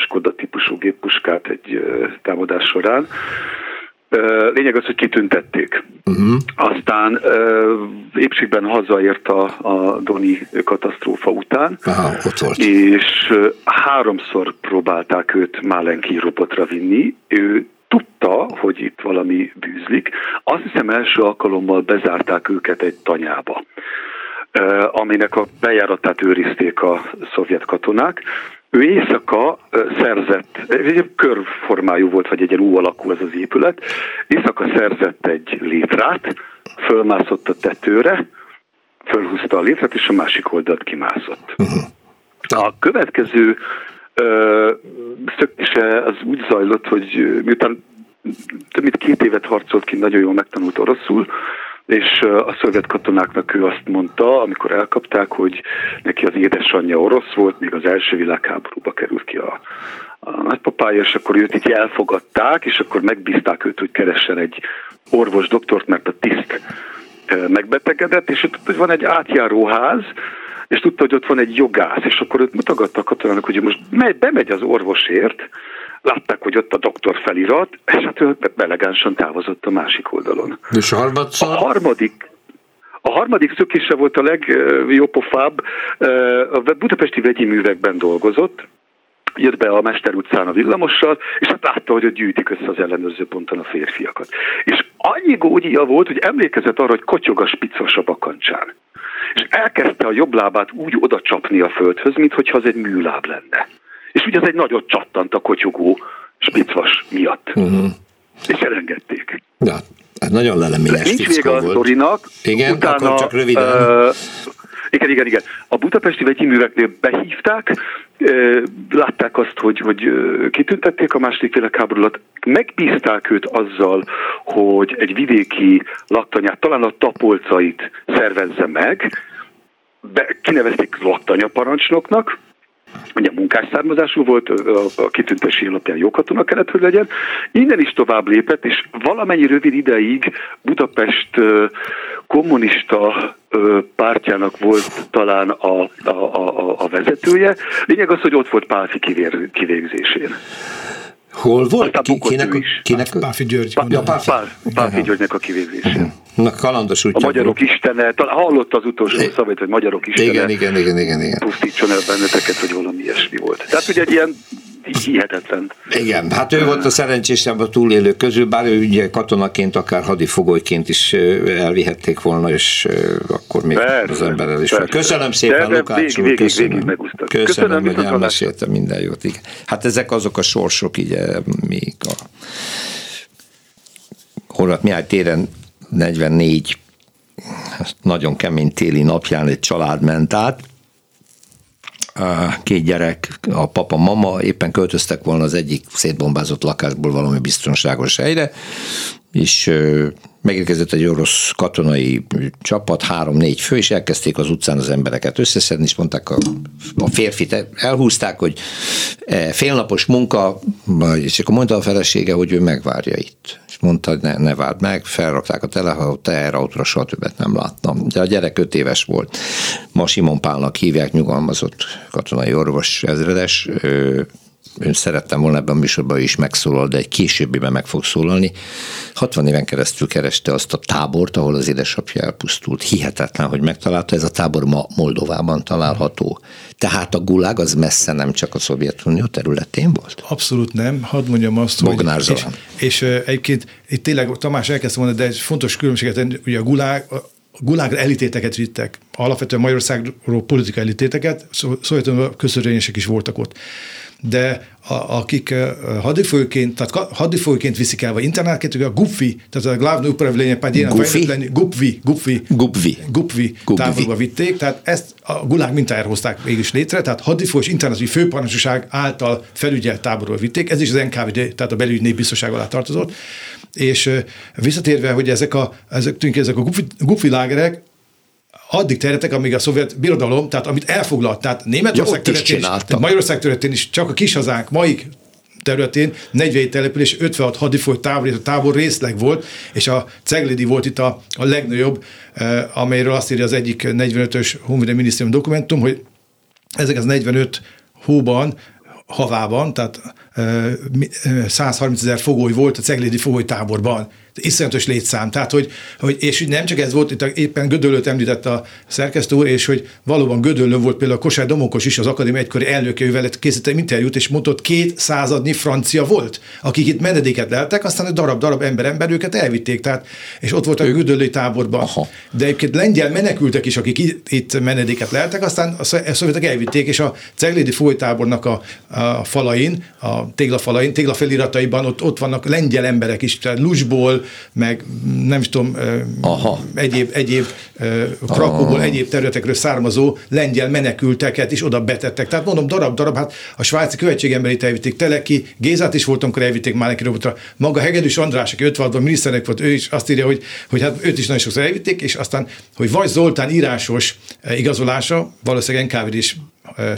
Skoda típusú géppuskát egy támadás során. Lényeg az, hogy kitüntették. Uh-huh. Aztán épségben hazaért a, a Doni katasztrófa után, Aha, ott volt. és háromszor próbálták őt Málenki robotra vinni. Ő tudta, hogy itt valami bűzlik. Azt hiszem első alkalommal bezárták őket egy tanyába aminek a bejáratát őrizték a szovjet katonák, ő éjszaka szerzett, egy körformájú volt, vagy egy ilyen U alakú ez az épület, éjszaka szerzett egy létrát, fölmászott a tetőre, fölhúzta a létrát, és a másik oldalt kimászott. Uh-huh. A következő ö, szöktése az úgy zajlott, hogy miután több mint két évet harcolt ki, nagyon jól megtanult oroszul, és a szovjet katonáknak ő azt mondta, amikor elkapták, hogy neki az édesanyja orosz volt, még az első világháborúba került ki a, a nagypapája, és akkor őt így elfogadták, és akkor megbízták őt, hogy keressen egy orvos doktort, mert a tiszt megbetegedett, és ott van egy átjáróház, és tudta, hogy ott van egy jogász, és akkor őt mutogatta a katonának, hogy most megy, bemegy az orvosért, látták, hogy ott a doktor felirat, és hát ő elegánsan távozott a másik oldalon. És a harmadszor? A harmadik, a harmadik szökése volt a legjobofább, a budapesti vegyi művekben dolgozott, jött be a Mester utcán a villamossal, és hát látta, hogy ott gyűjtik össze az ellenőrző ponton a férfiakat. És annyi gógyia volt, hogy emlékezett arra, hogy kotyog a spicos a bakancsán. És elkezdte a jobb lábát úgy oda csapni a földhöz, mintha az egy műláb lenne és ugye az egy nagyot csattant a kotyogó spicvas miatt. Uh-huh. És elengedték. Ja, ez nagyon leleményes Nincs vége a sztorinak. Igen, utána, akkor csak röviden. Uh, Igen, igen, igen. A budapesti vegyi műveknél behívták, látták azt, hogy, hogy kitüntették a második világháború alatt, megbízták őt azzal, hogy egy vidéki laktanyát, talán a tapolcait szervezze meg, be, kinevezték laktanya parancsnoknak, ugye munkás származású volt, a kitüntési alapján jó katona kellett, hogy legyen. Innen is tovább lépett, és valamennyi rövid ideig Budapest kommunista pártjának volt talán a, a, a, a vezetője. Lényeg az, hogy ott volt Pálfi kivégzésén. Hol volt? Ki, kinek, is. kinek? Páfi György. Pá, ja, Páfi. Páfi Györgynek a kivégzésén. Na, kalandos A magyarok volt. istene, talán hallott az utolsó é, szavait, hogy magyarok istene. Igen, igen, igen, igen, igen. Pusztítson el benneteket, hogy valami ilyesmi volt. Tehát ugye egy ilyen hihetetlen. Igen, hát ő volt a szerencsésebb a túlélők közül, bár ő ugye katonaként, akár hadifogolyként is elvihették volna, és akkor még persze, az emberrel is fel. Köszönöm szépen, de, Lukács úr, köszönöm. Végig köszönöm, köszönöm, hogy elmesélte minden jót. Igen. Hát ezek azok a sorsok, ugye, még a Horváth Mihály téren 44 nagyon kemény téli napján egy család ment át, két gyerek, a papa, mama éppen költöztek volna az egyik szétbombázott lakásból valami biztonságos helyre, és megérkezett egy orosz katonai csapat, három-négy fő, és elkezdték az utcán az embereket összeszedni, és mondták a, a férfit, elhúzták, hogy e, félnapos munka, és akkor mondta a felesége, hogy ő megvárja itt. És mondta, hogy ne, ne várd meg, felrakták a teherautóra, soha többet nem láttam. De a gyerek öt éves volt. Ma Simon Pálnak hívják, nyugalmazott katonai orvos ezredes, ön szerettem volna ebben a műsorban is megszólal, de egy későbbiben meg fog szólalni. 60 éven keresztül kereste azt a tábort, ahol az édesapja elpusztult. Hihetetlen, hogy megtalálta. Ez a tábor ma Moldovában található. Tehát a gulág az messze nem csak a Szovjetunió területén volt? Abszolút nem. Hadd mondjam azt, Bognár hogy... És, és egyébként itt tényleg Tamás elkezdte mondani, de egy fontos különbséget, hogy a gulág, a gulágra elítéteket vittek, alapvetően Magyarországról politikai elítéteket, Szovjetunió közörvényesek is voltak ott de a, akik hadifőként, tehát hadifőként viszik el, vagy internálként, a gupfi, tehát a glávnő upravlénye pádjén, gupfi, gupfi, gupfi, gupfi, távolba vitték, tehát ezt a gulág mintájára hozták mégis létre, tehát hadifő hadifős internálói főparancsosság által felügyelt táborba vitték, ez is az NKVD, tehát a belügyi népbiztonság alá tartozott, és visszatérve, hogy ezek a, ezek, tűnik, ezek a gupfi, gupfi lágerek, addig terjedtek, amíg a szovjet birodalom, tehát amit elfoglalt, tehát Németország területén is, tehát Magyarország területén is, csak a kis hazánk, maik területén 47 település, 56 hadifoly tábor, a tábor részleg volt, és a Ceglidi volt itt a, a legnagyobb, eh, amelyről azt írja az egyik 45-ös Honvédelmi Minisztérium dokumentum, hogy ezek az 45 hóban havában, tehát 130 ezer fogoly volt a Ceglédi fogoly táborban iszonyatos létszám. Tehát, hogy, hogy, és nem csak ez volt, itt éppen Gödöllőt említett a szerkesztő úr, és hogy valóban Gödöllőn volt például a Kosár Domokos is, az akadémia egykori elnöke, ővel készített egy interjút, és mondott, két századnyi francia volt, akik itt menedéket leltek, aztán egy darab-darab ember ember őket elvitték, tehát, és ott voltak a Gödöllői táborban. Aha. De egyébként lengyel menekültek is, akik itt menedéket leltek, aztán a szovjetek elvitték, és a Ceglédi folytábornak a, a falain, a téglafalain, téglafelirataiban ott, ott vannak lengyel emberek is, tehát Lusból, meg nem is tudom, Aha. egyéb, egyéb Krakóból, egyéb területekről származó lengyel menekülteket is oda betettek. Tehát mondom, darab-darab, hát a svájci követségemberit elvitték Teleki, Gézát is voltam, amikor elvitték Máleki robotra. Maga Hegedűs András, aki 56-ban miniszternek volt, ő is azt írja, hogy, hogy hát őt is nagyon sokszor elvitték, és aztán, hogy vagy Zoltán írásos igazolása, valószínűleg NKVD is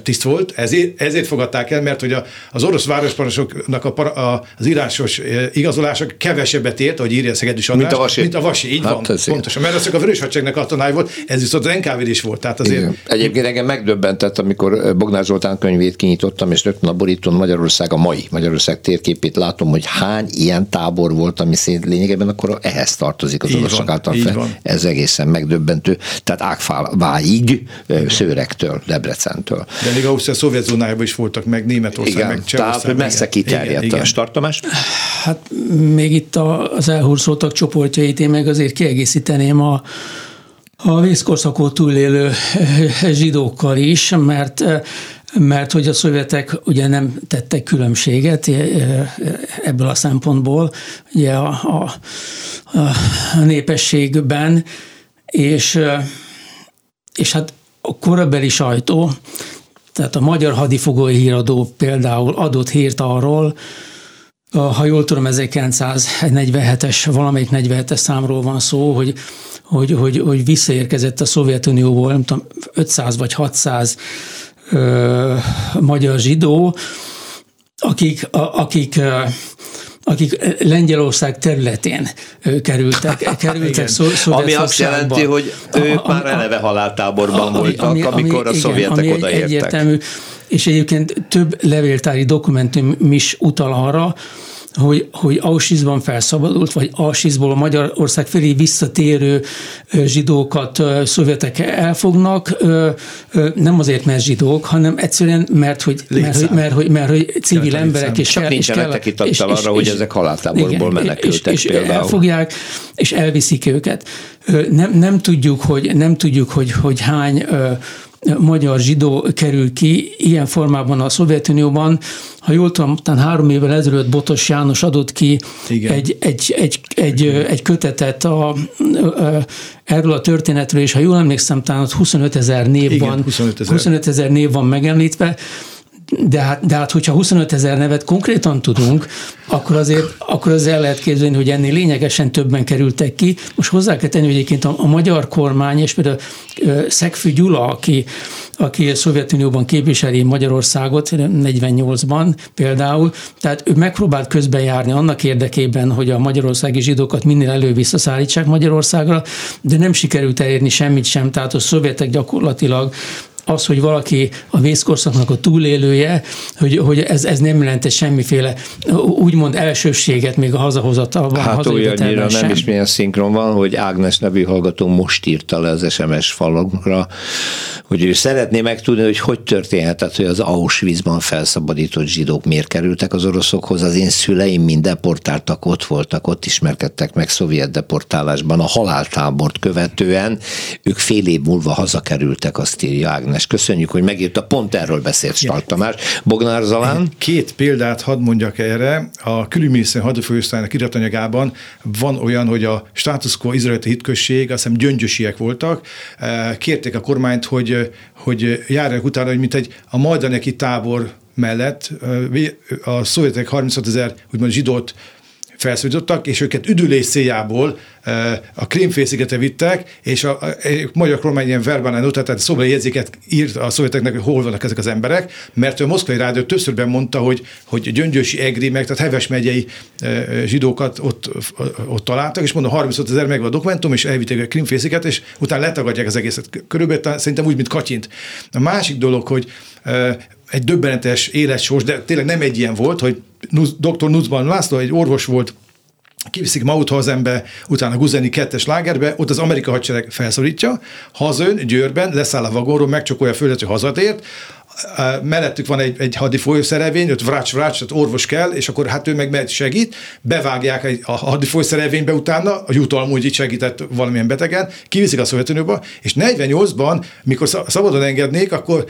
tiszt volt, ezért, ezért fogadták el, mert hogy a, az orosz városparancsoknak a, a, az írásos igazolások kevesebbet ért, ahogy írja Szegedi András, mint a Vasi. Mint a Vasi, így hát van, pontosan. Mert az csak a Vörös Hadseregnek a tanár volt, ez viszont az NKVD is volt. Tehát azért... Igen. Egyébként engem megdöbbentett, amikor Bognár Zoltán könyvét kinyitottam, és rögtön a borítón Magyarország, a mai Magyarország térképét látom, hogy hány ilyen tábor volt, ami szint lényegében akkor ehhez tartozik az oroszok által fel. Ez egészen megdöbbentő. Tehát Ágfáig, Szőrektől, Debrecentől. De még Ausztria szovjet zónájában is voltak, meg Németország, igen, meg Tehát, hogy messze kiterjedt a startomás. Hát még itt az elhurcoltak csoportjait én meg azért kiegészíteném a, a vészkorszakot túlélő zsidókkal is, mert mert hogy a szovjetek ugye nem tettek különbséget ebből a szempontból ugye a, a, a népességben, és, és hát a korabeli sajtó, tehát a Magyar Hadifogói Híradó például adott hírt arról, ha jól tudom, 1947-es, valamelyik 47-es számról van szó, hogy, hogy, hogy, hogy visszaérkezett a Szovjetunióból, nem tudom, 500 vagy 600 ö, magyar zsidó, akik, a, akik akik Lengyelország területén kerültek, kerültek szó, Ami azt jelenti, hogy ők a, a, már eleve haláltáborban ami, voltak, ami, amikor ami, a szovjetek igen, odaértek. Egyértelmű, és egyébként több levéltári dokumentum is utal arra, hogy, hogy Auschwitzban felszabadult, vagy Auschwitzból a Magyarország felé visszatérő zsidókat szovjetek elfognak, nem azért, mert zsidók, hanem egyszerűen, mert hogy, mert, hogy, mert, hogy, mert, hogy civil Létszám. emberek, és, Csak kell, és kell, és, és, arra, hogy ezek haláltáborból menekültek és, és például. elfogják, és elviszik őket. Nem, nem tudjuk, hogy, nem tudjuk, hogy, hogy hány magyar zsidó kerül ki. Ilyen formában a Szovjetunióban. Ha jól tudom, talán három évvel ezelőtt Botos János adott ki egy, egy, egy, egy, egy kötetet a, erről a történetről, és ha jól emlékszem, talán 25 ezer név Igen, van, 25 ezer név van megemlítve, de hát, de hát, hogyha 25 ezer nevet konkrétan tudunk, akkor azért, akkor azért el lehet képzelni, hogy ennél lényegesen többen kerültek ki. Most hozzá kell tenni, hogy egyébként a, a magyar kormány, és például Szegfű Gyula, aki, aki a Szovjetunióban képviseli Magyarországot 48-ban például, tehát ő megpróbált közbenjárni annak érdekében, hogy a magyarországi zsidókat minél elő visszaszállítsák Magyarországra, de nem sikerült elérni semmit sem, tehát a szovjetek gyakorlatilag az, hogy valaki a vészkorszaknak a túlélője, hogy, hogy ez, ez nem jelente semmiféle úgymond elsőséget még a hazahozatalban. Hát olyannyira nem is milyen szinkron van, hogy Ágnes nevű hallgató most írta le az SMS falunkra, hogy ő szeretné megtudni, hogy hogy történhetett, hogy az Auschwitzban felszabadított zsidók miért kerültek az oroszokhoz. Az én szüleim mind deportáltak, ott voltak, ott ismerkedtek meg szovjet deportálásban, a haláltábort követően. Ők fél év múlva hazakerültek, azt írja Ágnes Ágnes. Köszönjük, hogy megírta, pont erről beszélt Stark Tamás. Bognár Zalán? Két példát hadd mondjak erre. A külügyminiszter hadifőosztálynak iratanyagában van olyan, hogy a status quo izraeli hitkösség, azt hiszem gyöngyösiek voltak, eh, kérték a kormányt, hogy, hogy járjanak utána, hogy mint egy a majdaneki tábor mellett eh, a szovjetek 36 ezer úgymond zsidót felszólítottak, és őket üdülés céljából a Krímfélszigetre vittek, és a, a, a magyar kormány ilyen verbálán utat, tehát szobai jegyzéket írt a szovjeteknek, hogy hol vannak ezek az emberek, mert a moszkvai rádió többször mondta, hogy, hogy Gyöngyösi, Egri, meg tehát Heves megyei zsidókat ott, ott találtak, és mondom, 35 ezer meg a dokumentum, és elvitték a Krímfélsziget, és utána letagadják az egészet. Körülbelül szerintem úgy, mint Katyint. A másik dolog, hogy egy döbbenetes életsors, de tényleg nem egy ilyen volt, hogy dr. Nutzban László egy orvos volt, kiviszik Mauthausenbe, utána Guzeni kettes lágerbe, ott az amerikai hadsereg felszorítja, hazön, Győrben, leszáll a vagóról, megcsokolja a földet, hogy hazatért, mellettük van egy, egy hadi folyószerelvény, ott vrács, vrács, tehát orvos kell, és akkor hát ő meg megy segít, bevágják egy, a hadi folyószerelvénybe utána, a jutalmú, hogy itt segített valamilyen betegen, kiviszik a Szovjetunióba, és 48-ban, mikor szabadon engednék, akkor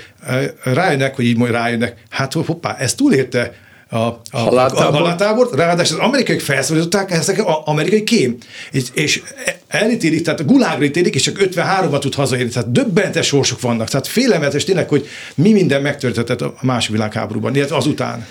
rájönnek, hogy így majd rájönnek, hát hoppá, ez túlélte a, a, haláltábor. a haláltábort, ráadásul az amerikai felszólították ezek az amerikai kém, és, és elítélik, tehát a gulágra ítélik, és csak 53-at tud hazaérni, tehát döbbentes sorsok vannak, tehát félelmetes tényleg, hogy mi minden megtörtént a másik világháborúban, illetve azután.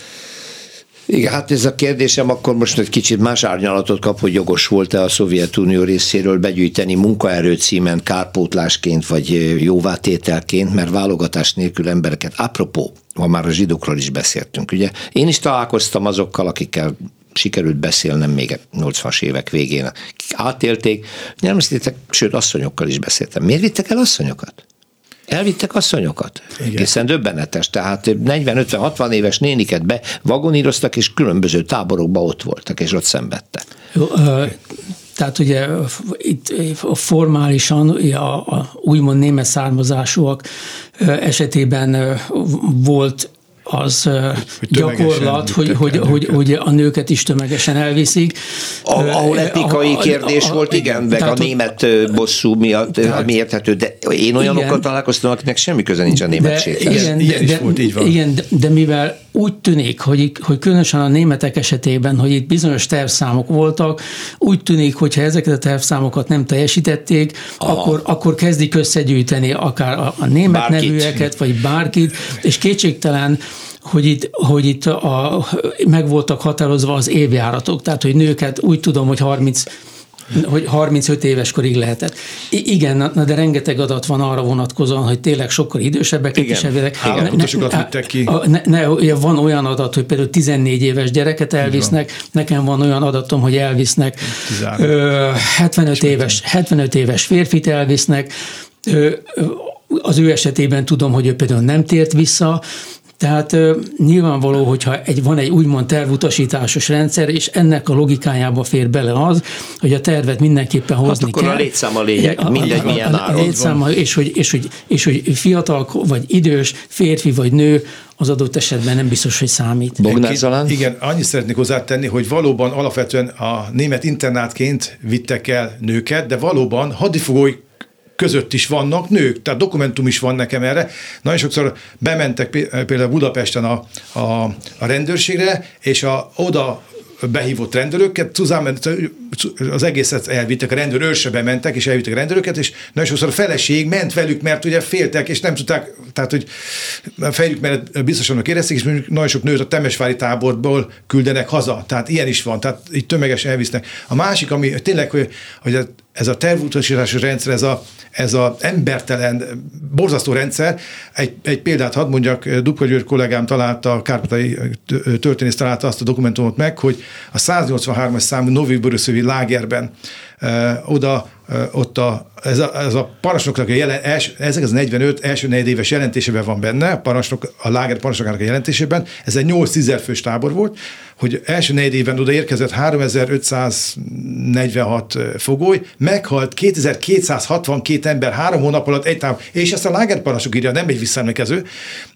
Igen, hát ez a kérdésem akkor most egy kicsit más árnyalatot kap, hogy jogos volt-e a Szovjetunió részéről begyűjteni munkaerő címen kárpótlásként vagy jóvátételként, mert válogatás nélkül embereket. Apropó, ma már a zsidókról is beszéltünk, ugye? Én is találkoztam azokkal, akikkel sikerült beszélnem még 80-as évek végén. Átélték, nem sőt asszonyokkal is beszéltem. Miért vittek el asszonyokat? Elvittek asszonyokat. Igen. Egészen döbbenetes. Tehát 40-50-60 éves néniket be vagoníroztak, és különböző táborokba ott voltak, és ott szenvedtek. Jó, tehát ugye itt formálisan a, a úgymond német származásúak esetében volt az hogy gyakorlat, hogy, hogy, hogy, hogy a nőket is tömegesen elviszik. A, ahol etikai a, a, kérdés a, volt, igen, meg a német bosszú miatt, tehát, mi érthető, de én olyanokkal igen, találkoztam, akinek semmi köze nincs a németséghez. Igen, igen, de, volt, így van. Igen, de, de mivel úgy tűnik, hogy, hogy különösen a németek esetében, hogy itt bizonyos tervszámok voltak, úgy tűnik, hogy ha ezeket a tervszámokat nem teljesítették, akkor, akkor kezdik összegyűjteni akár a, a német bárkit. nevűeket, vagy bárkit, és kétségtelen hogy itt, hogy itt a, meg voltak határozva az évjáratok, tehát hogy nőket úgy tudom, hogy 30 hogy 35 éves korig lehetett. I- igen, na, de rengeteg adat van arra vonatkozóan, hogy tényleg sokkal idősebbek is elvileg. Vittek ki. Ne, ne, van olyan adat, hogy például 14 éves gyereket elvisznek, nekem van olyan adatom, hogy elvisznek ö, 75, éves, 75 éves férfit elvisznek, ö, az ő esetében tudom, hogy ő például nem tért vissza, tehát nyilvánvaló, hogyha egy, van egy úgymond tervutasításos rendszer, és ennek a logikájába fér bele az, hogy a tervet mindenképpen hozni hát akkor kell. a létszám a lényeg, a, mindegy a, milyen a, a, a létszám, és hogy, és, hogy, és hogy fiatal, vagy idős, férfi vagy nő, az adott esetben nem biztos, hogy számít. Bognár Zalán? Igen, annyit szeretnék hozzátenni, hogy valóban alapvetően a német internátként vittek el nőket, de valóban hadifogói között is vannak nők, tehát dokumentum is van nekem erre. Nagyon sokszor bementek például Budapesten a, a, a rendőrségre, és a, oda behívott rendőröket, az egészet elvittek, a rendőr bementek, és elvittek a rendőröket, és nagyon sokszor a feleség ment velük, mert ugye féltek, és nem tudták, tehát hogy a fejük mellett biztosan érezték, és mondjuk nagyon sok nőt a Temesvári táborból küldenek haza, tehát ilyen is van, tehát így tömeges elvisznek. A másik, ami tényleg, hogy, hogy ez a tervutasítási rendszer, ez a, ez a embertelen, borzasztó rendszer. Egy, egy példát hadd mondjak, Dubka György kollégám találta, a kárpatai történész találta azt a dokumentumot meg, hogy a 183-as számú Novi Boruszovi lágerben oda ott a, ez, a, ez a parancsnoknak a jelen, els, ezek az 45 első négy éves jelentésében van benne, a, parancsnok, a láger parancsnokának a jelentésében, ez egy 8-10 fős tábor volt, hogy első négy évben oda érkezett 3546 fogoly, meghalt 2262 ember három hónap alatt egy tábor, és ezt a láger parancsnok írja, nem egy visszaemlékező,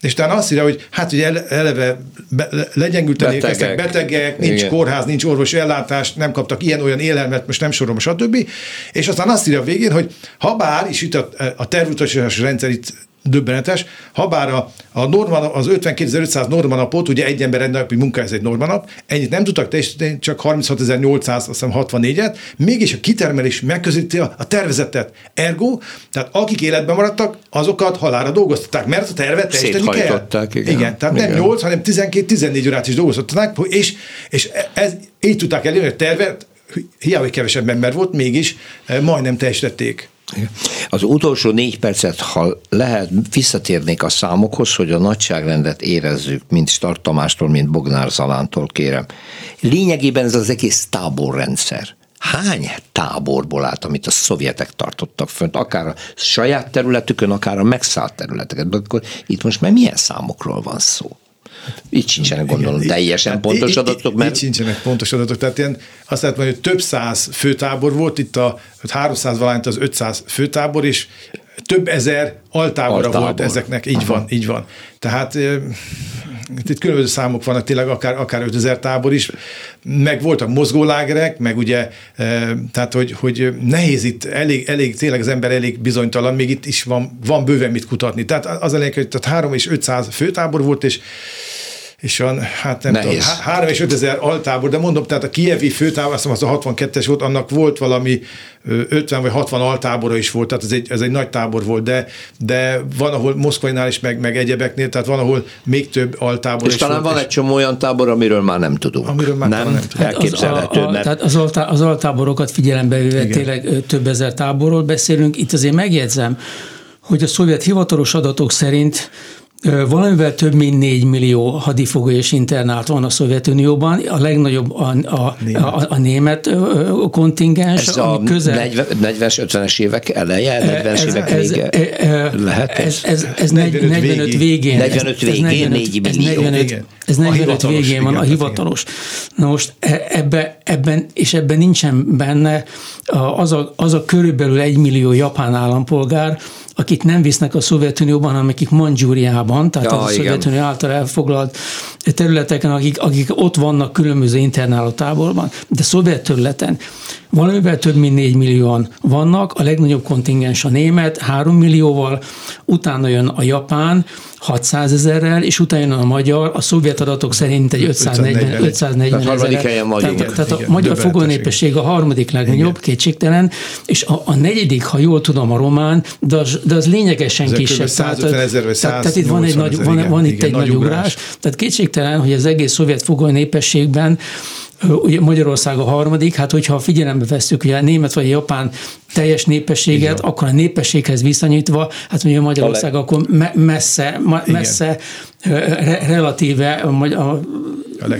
és talán azt írja, hogy hát ugye eleve be, legyengülten érkeztek betegek, nincs Igen. kórház, nincs orvosi ellátás, nem kaptak ilyen-olyan élelmet, most nem sorom, stb. És aztán azt írja a végén, hogy ha bár, és itt a, a tervutasítási rendszer itt döbbenetes, ha bár a, a norma, az 52.500 normanapot, ugye egy ember egy napi munka, ez egy normanap, ennyit nem tudtak teljesíteni, csak 36.864-et, mégis a kitermelés megközelíti a, a tervezetet. Ergo, tehát akik életben maradtak, azokat halára dolgoztatták, mert a tervet teljesíteni kell. Igen. igen, tehát igen. nem 8, hanem 12-14 órát is dolgoztatták, és, és ez, így tudták elérni, hogy a tervet hiába, kevesebb ember volt, mégis eh, majdnem teljesítették. Az utolsó négy percet, ha lehet, visszatérnék a számokhoz, hogy a nagyságrendet érezzük, mint Start Tamástól, mint Bognár Zalántól kérem. Lényegében ez az egész táborrendszer. Hány táborból állt, amit a szovjetek tartottak fönt, akár a saját területükön, akár a megszállt területeket. Akkor itt most már milyen számokról van szó? Így sincsenek gondolom Igen, teljesen hát pontos adatok. Mert... Így sincsenek pontos adatok. Tehát ilyen, azt lehet mondani, hogy több száz főtábor volt, itt a 300 valányt az 500 főtábor, és több ezer altábora Altábor. volt ezeknek. Így Aha. van, így van. Tehát itt különböző számok vannak, tényleg akár, akár 5000 tábor is, meg voltak mozgólágerek, meg ugye, tehát hogy, hogy nehéz itt, elég, elég, tényleg az ember elég bizonytalan, még itt is van, van bőven mit kutatni. Tehát az lényeg, hogy tehát 3 és 500 főtábor volt, és és olyan, hát nem Nehéz. tudom, 3 és 5 ezer altábor, de mondom, tehát a kievi főtábor, azt az a 62-es volt, annak volt valami 50 vagy 60 altábora is volt, tehát ez egy, ez egy nagy tábor volt, de, de van, ahol Moszkvainál is, meg, meg egyebeknél, tehát van, ahol még több altábor és is talán volt, van egy csomó olyan tábor, amiről már nem tudunk. Amiről már nem, nem hát elképzelhető. Az, a, a, mert... Tehát az, az altáborokat figyelembe véve tényleg több ezer táborról beszélünk. Itt azért megjegyzem, hogy a szovjet hivatalos adatok szerint Valamivel több mint 4 millió hadifogó és internált van a Szovjetunióban, a legnagyobb a, a, német. a, a német kontingens, ez ami a közel... 40-es, 50-es évek eleje, 40-es évek vége? Lehet ez? Ez, ez, ez 45, 45 végén. 45 végén, 4 millió. 45, ez 45 végén van, a hivatalos. Na most e, ebbe, ebben, és ebben nincsen benne az a, az a körülbelül egy millió japán állampolgár, akik nem visznek a Szovjetunióban, hanem akik Mandzsúriában, tehát Ja, a igen. Szovjetunió által elfoglalt területeken, akik, akik ott vannak különböző internáló táborban, de szovjet területen valamivel több mint 4 millióan vannak, a legnagyobb kontingens a német, 3 millióval, utána jön a japán, 600 ezerrel, és utána jön a magyar, a szovjet adatok szerint egy 540, 540 Tehát helyen vagyunk. Tehát, tehát a Igen, magyar fogónépesség a harmadik legnagyobb, kétségtelen, és a, a negyedik, ha jól tudom, a román, de az, de az lényegesen Ezek kisebb. 150 ezer vagy tehát, tehát itt van, egy 180 nagy, ezer, van, igen, van itt igen, egy nagy ugrás. ugrás. Tehát kétségtelen, hogy az egész szovjet fogó népességben Ö, Ugye Magyarország a harmadik, hát hogyha figyelembe veszük ugye a német vagy a japán teljes népességet, akkor a népességhez viszonyítva, hát ugye Magyarország akkor me- messze, ma- messze re- relatíve a, a,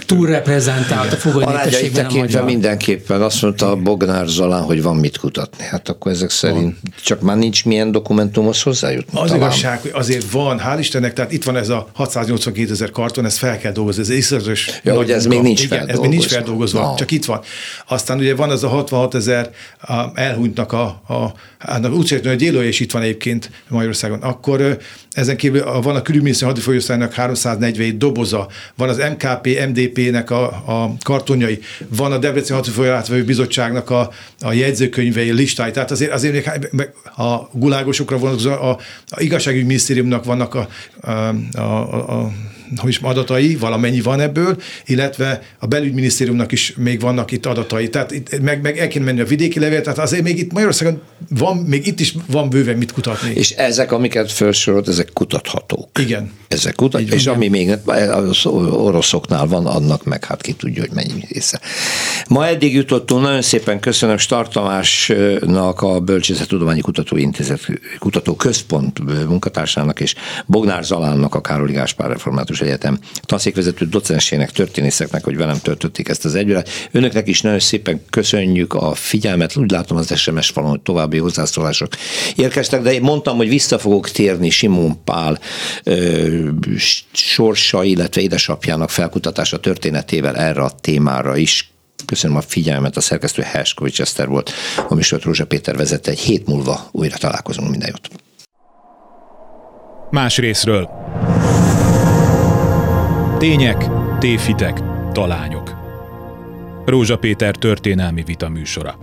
túlreprezentált a fogó Arányait népességben a tekintve mindenképpen azt mondta a Bognár Zalán, hogy van mit kutatni. Hát akkor ezek szerint csak már nincs milyen dokumentumhoz hozzájutni. Az talán. igazság, hogy azért van, hál' Istennek, tehát itt van ez a 682 ezer karton, ezt fel kell dolgozni, ez iszonyatos Ja, hogy ez még nincs Igen, ez még nincs feldolgozva. Na. csak itt van. Aztán ugye van az a 66 ezer elhunytnak a, a, a úgy szerintem, hogy élője is itt van egyébként Magyarországon. Akkor ezen kívül van a külügyminiszter hadifolyószájának 347 doboza, van az MKP, MDP-nek a, a kartonjai, van a Debrecen Hadifolyóátvevő Bizottságnak a, a jegyzőkönyvei, listái. Tehát azért, azért még hát a gulágosokra vonatkozó, a, a igazságügyminisztériumnak vannak a, a, a, a hogy is adatai, valamennyi van ebből, illetve a belügyminisztériumnak is még vannak itt adatai. Tehát itt meg, meg el kéne menni a vidéki levél, tehát azért még itt Magyarországon van, még itt is van bőven mit kutatni. És ezek, amiket felsorolt, ezek kutathatók. Igen. Ezek kutat, és ami még az oroszoknál van, annak meg hát ki tudja, hogy mennyi része. Ma eddig jutottunk, nagyon szépen köszönöm Stark Tamásnak, a Bölcsészettudományi Kutatóintézet Kutató Központ munkatársának, és Bognár Zalánnak, a Károli Gáspár Református Egyetem tanszékvezető docensének, történészeknek, hogy velem töltötték ezt az egyület. Önöknek is nagyon szépen köszönjük a figyelmet. Úgy látom az SMS falon, hogy további hozzászólások érkeztek, de én mondtam, hogy vissza fogok térni Simon Pál ö, sorsa, illetve édesapjának felkutatása történetével erre a témára is. Köszönöm a figyelmet, a szerkesztő Herskovics Eszter volt, a műsort Rózsa Péter vezette. Egy hét múlva újra találkozunk, minden jót. Más részről. Tények, tévhitek, talányok. Rózsa Péter történelmi vita műsora.